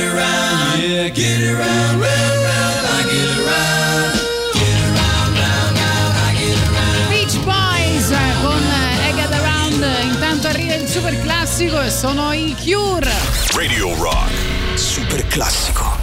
Speaker 50: around I get around Yeah, get around, round, round, I get around Get around, round, round, I get around
Speaker 3: Beach Boys eh, con eh, I Get Around. Intanto arriva il super classico e sono i Cure.
Speaker 2: Radio Rock.
Speaker 1: Super classico.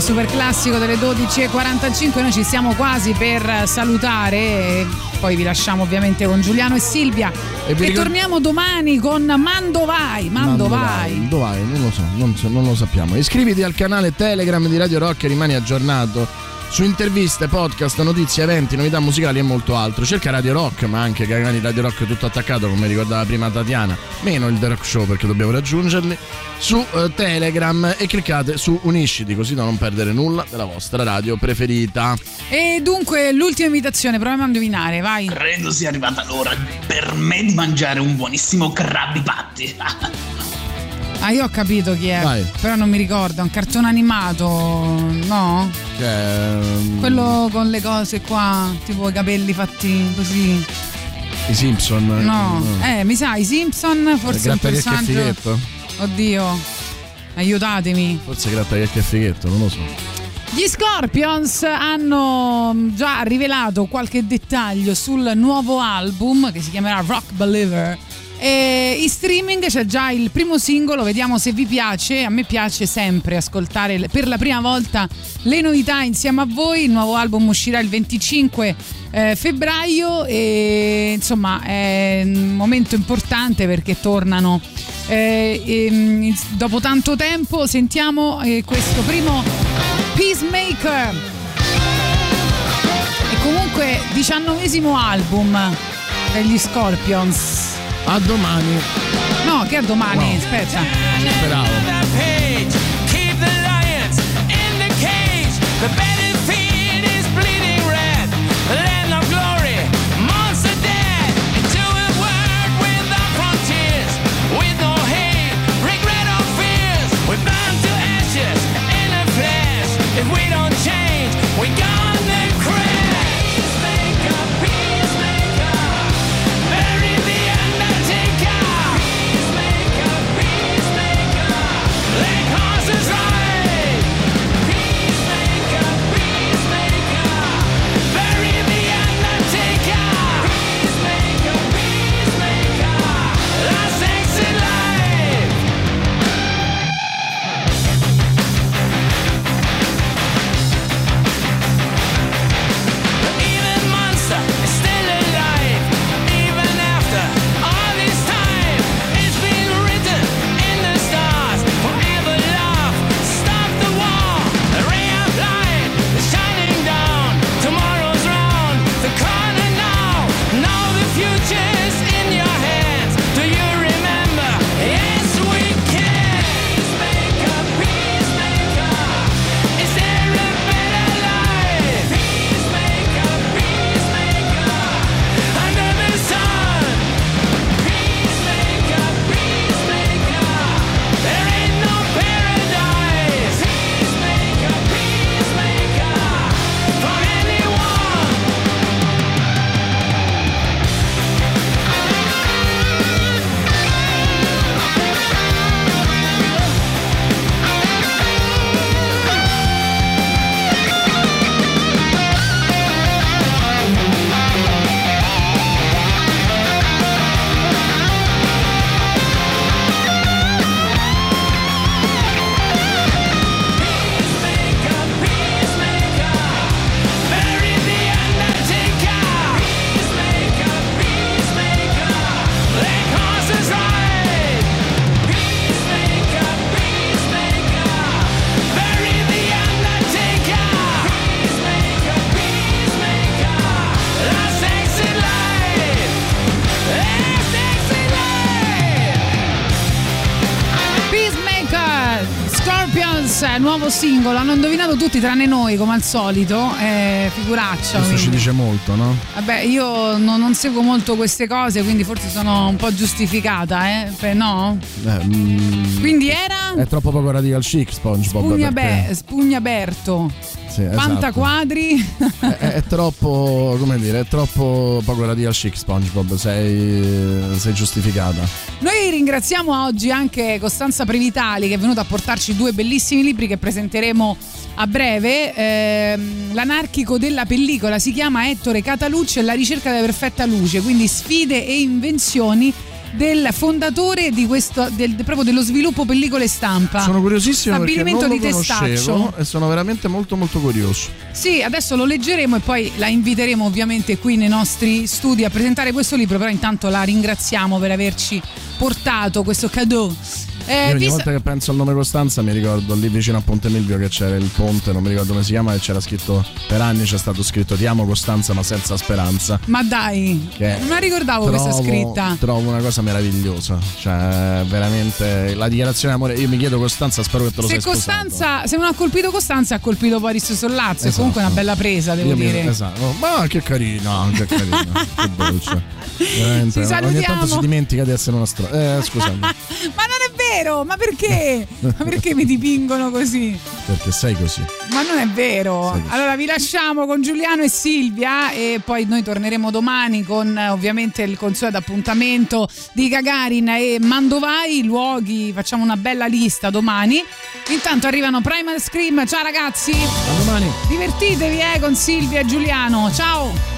Speaker 3: Super classico delle 12.45. Noi ci stiamo quasi per salutare. Poi vi lasciamo ovviamente con Giuliano e Silvia.
Speaker 4: E
Speaker 3: E,
Speaker 4: vi ricor-
Speaker 3: torniamo domani con Mando Vai. Mando, vai.
Speaker 4: Dove vai? Non lo so, non, so- non lo sappiamo. Iscriviti al canale Telegram di Radio Rock e rimani aggiornato su interviste, podcast, notizie, eventi, novità musicali e molto altro. Cerca Radio Rock, ma anche Cagani Radio Rock tutto attaccato, come ricordava prima Tatiana, meno il The Rock Show perché dobbiamo raggiungerli, su eh, Telegram e cliccate su Unisciti così da non perdere nulla della vostra radio preferita.
Speaker 3: E dunque, l'ultima invitazione, proviamo a indovinare, vai.
Speaker 51: Credo sia arrivata l'ora per me di mangiare un buonissimo Krabby Patty.
Speaker 3: Ah, io ho capito chi è,
Speaker 4: Vai.
Speaker 3: però non mi ricordo, è un cartone animato, no?
Speaker 4: Che ehm,
Speaker 3: Quello con le cose qua, tipo i capelli fatti così.
Speaker 4: i Simpson.
Speaker 3: No,
Speaker 4: Mm.
Speaker 3: eh, mi sa, i Simpson, forse un personaggio. Oddio, aiutatemi.
Speaker 4: Forse gratta che è fighetto, non lo so.
Speaker 3: Gli Scorpions hanno già rivelato qualche dettaglio sul nuovo album che si chiamerà Rock Believer. E in streaming c'è già il primo singolo, vediamo se vi piace. A me piace sempre ascoltare per la prima volta le novità insieme a voi. Il nuovo album uscirà il 25 eh, febbraio e insomma è un momento importante perché tornano eh, ehm, dopo tanto tempo. Sentiamo eh, questo primo Peacemaker. E comunque diciannovesimo album degli Scorpions.
Speaker 4: A domani.
Speaker 3: No, che a domani,
Speaker 4: Wow.
Speaker 3: aspetta.
Speaker 4: Speravo.
Speaker 3: Nuovo singolo. Hanno indovinato tutti tranne noi, come al solito. Eh, figuraccia.
Speaker 4: Questo ci
Speaker 3: quindi.
Speaker 4: dice molto, no?
Speaker 3: Vabbè, io non, non seguo molto queste cose, quindi forse sono un po' giustificata, eh? Beh, no?
Speaker 4: Eh, mm,
Speaker 3: Quindi era
Speaker 4: È troppo poco radical chic SpongeBob.
Speaker 3: Spugna,
Speaker 4: perché-
Speaker 3: Be- Spugnaberto,
Speaker 4: Sì, esatto.
Speaker 3: Pantaquadri.
Speaker 4: è, è troppo, come dire, è troppo poco radical chic SpongeBob, sei, sei giustificata.
Speaker 3: Noi ringraziamo oggi anche Costanza Previtali che è venuta a portarci due bellissimi libri che presenteremo a breve. Ehm, l'anarchico della pellicola si chiama Ettore Catalucci e la ricerca della perfetta luce, quindi sfide e invenzioni del fondatore di questo, del- proprio dello sviluppo pellicole stampa.
Speaker 4: Sono curiosissimo perché non
Speaker 3: Stabilimento
Speaker 4: lo
Speaker 3: di Testaccio.
Speaker 4: e sono veramente molto molto curioso.
Speaker 3: Sì, adesso lo leggeremo e poi la inviteremo ovviamente qui nei nostri studi a presentare questo libro, però intanto la ringraziamo per averci portato questo cadeau. Eh,
Speaker 4: Io ogni
Speaker 3: vi sa-
Speaker 4: volta che penso al nome Costanza mi ricordo lì vicino a Ponte Milvio che c'era il ponte, non mi ricordo come si chiama, e c'era scritto per anni c'è stato scritto ti amo Costanza ma senza speranza.
Speaker 3: Ma dai,
Speaker 4: Che
Speaker 3: non la ricordavo questa
Speaker 4: trovo-
Speaker 3: scritta.
Speaker 4: Trovo una cosa meravigliosa. Cioè, veramente la dichiarazione d'amore. Io mi chiedo Costanza, spero che te lo
Speaker 3: Se. Costanza, se non ha colpito Costanza, ha colpito Boris Sollazzo. È
Speaker 4: Esatto.
Speaker 3: comunque una bella presa, devo
Speaker 4: Io mi-
Speaker 3: dire.
Speaker 4: esatto. Ma che carina, che carina, che dolce. Veramente,
Speaker 3: Ci
Speaker 4: ogni tanto si dimentica di essere una stro... Eh, scusami,
Speaker 3: Ma non vero, ma perché? Ma perché mi dipingono così?
Speaker 4: perché sei così.
Speaker 3: Ma non è vero. Allora vi lasciamo con Giuliano e Silvia e poi noi torneremo domani con eh, ovviamente il consueto appuntamento di Gagarin e Mandovai, luoghi, facciamo una bella lista domani. Intanto arrivano Primal Scream. Ciao ragazzi.
Speaker 4: A domani.
Speaker 3: Divertitevi eh, con Silvia e Giuliano. Ciao.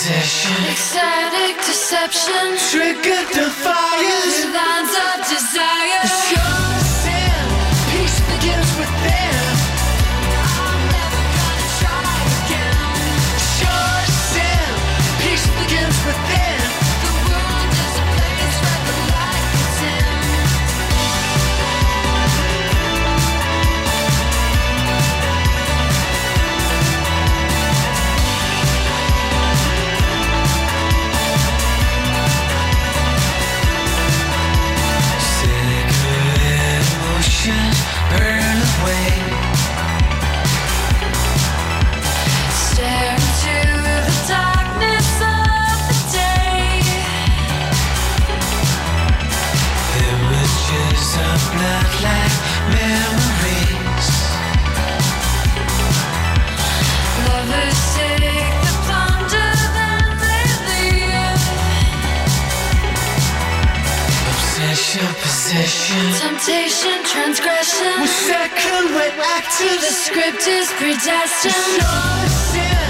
Speaker 50: obsession. Ecstatic deception. Triggered the fires. Lines of desire. Temptation. Temptation, transgression. We're second, we're active. The script is predestined. It's sin.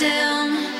Speaker 50: Still.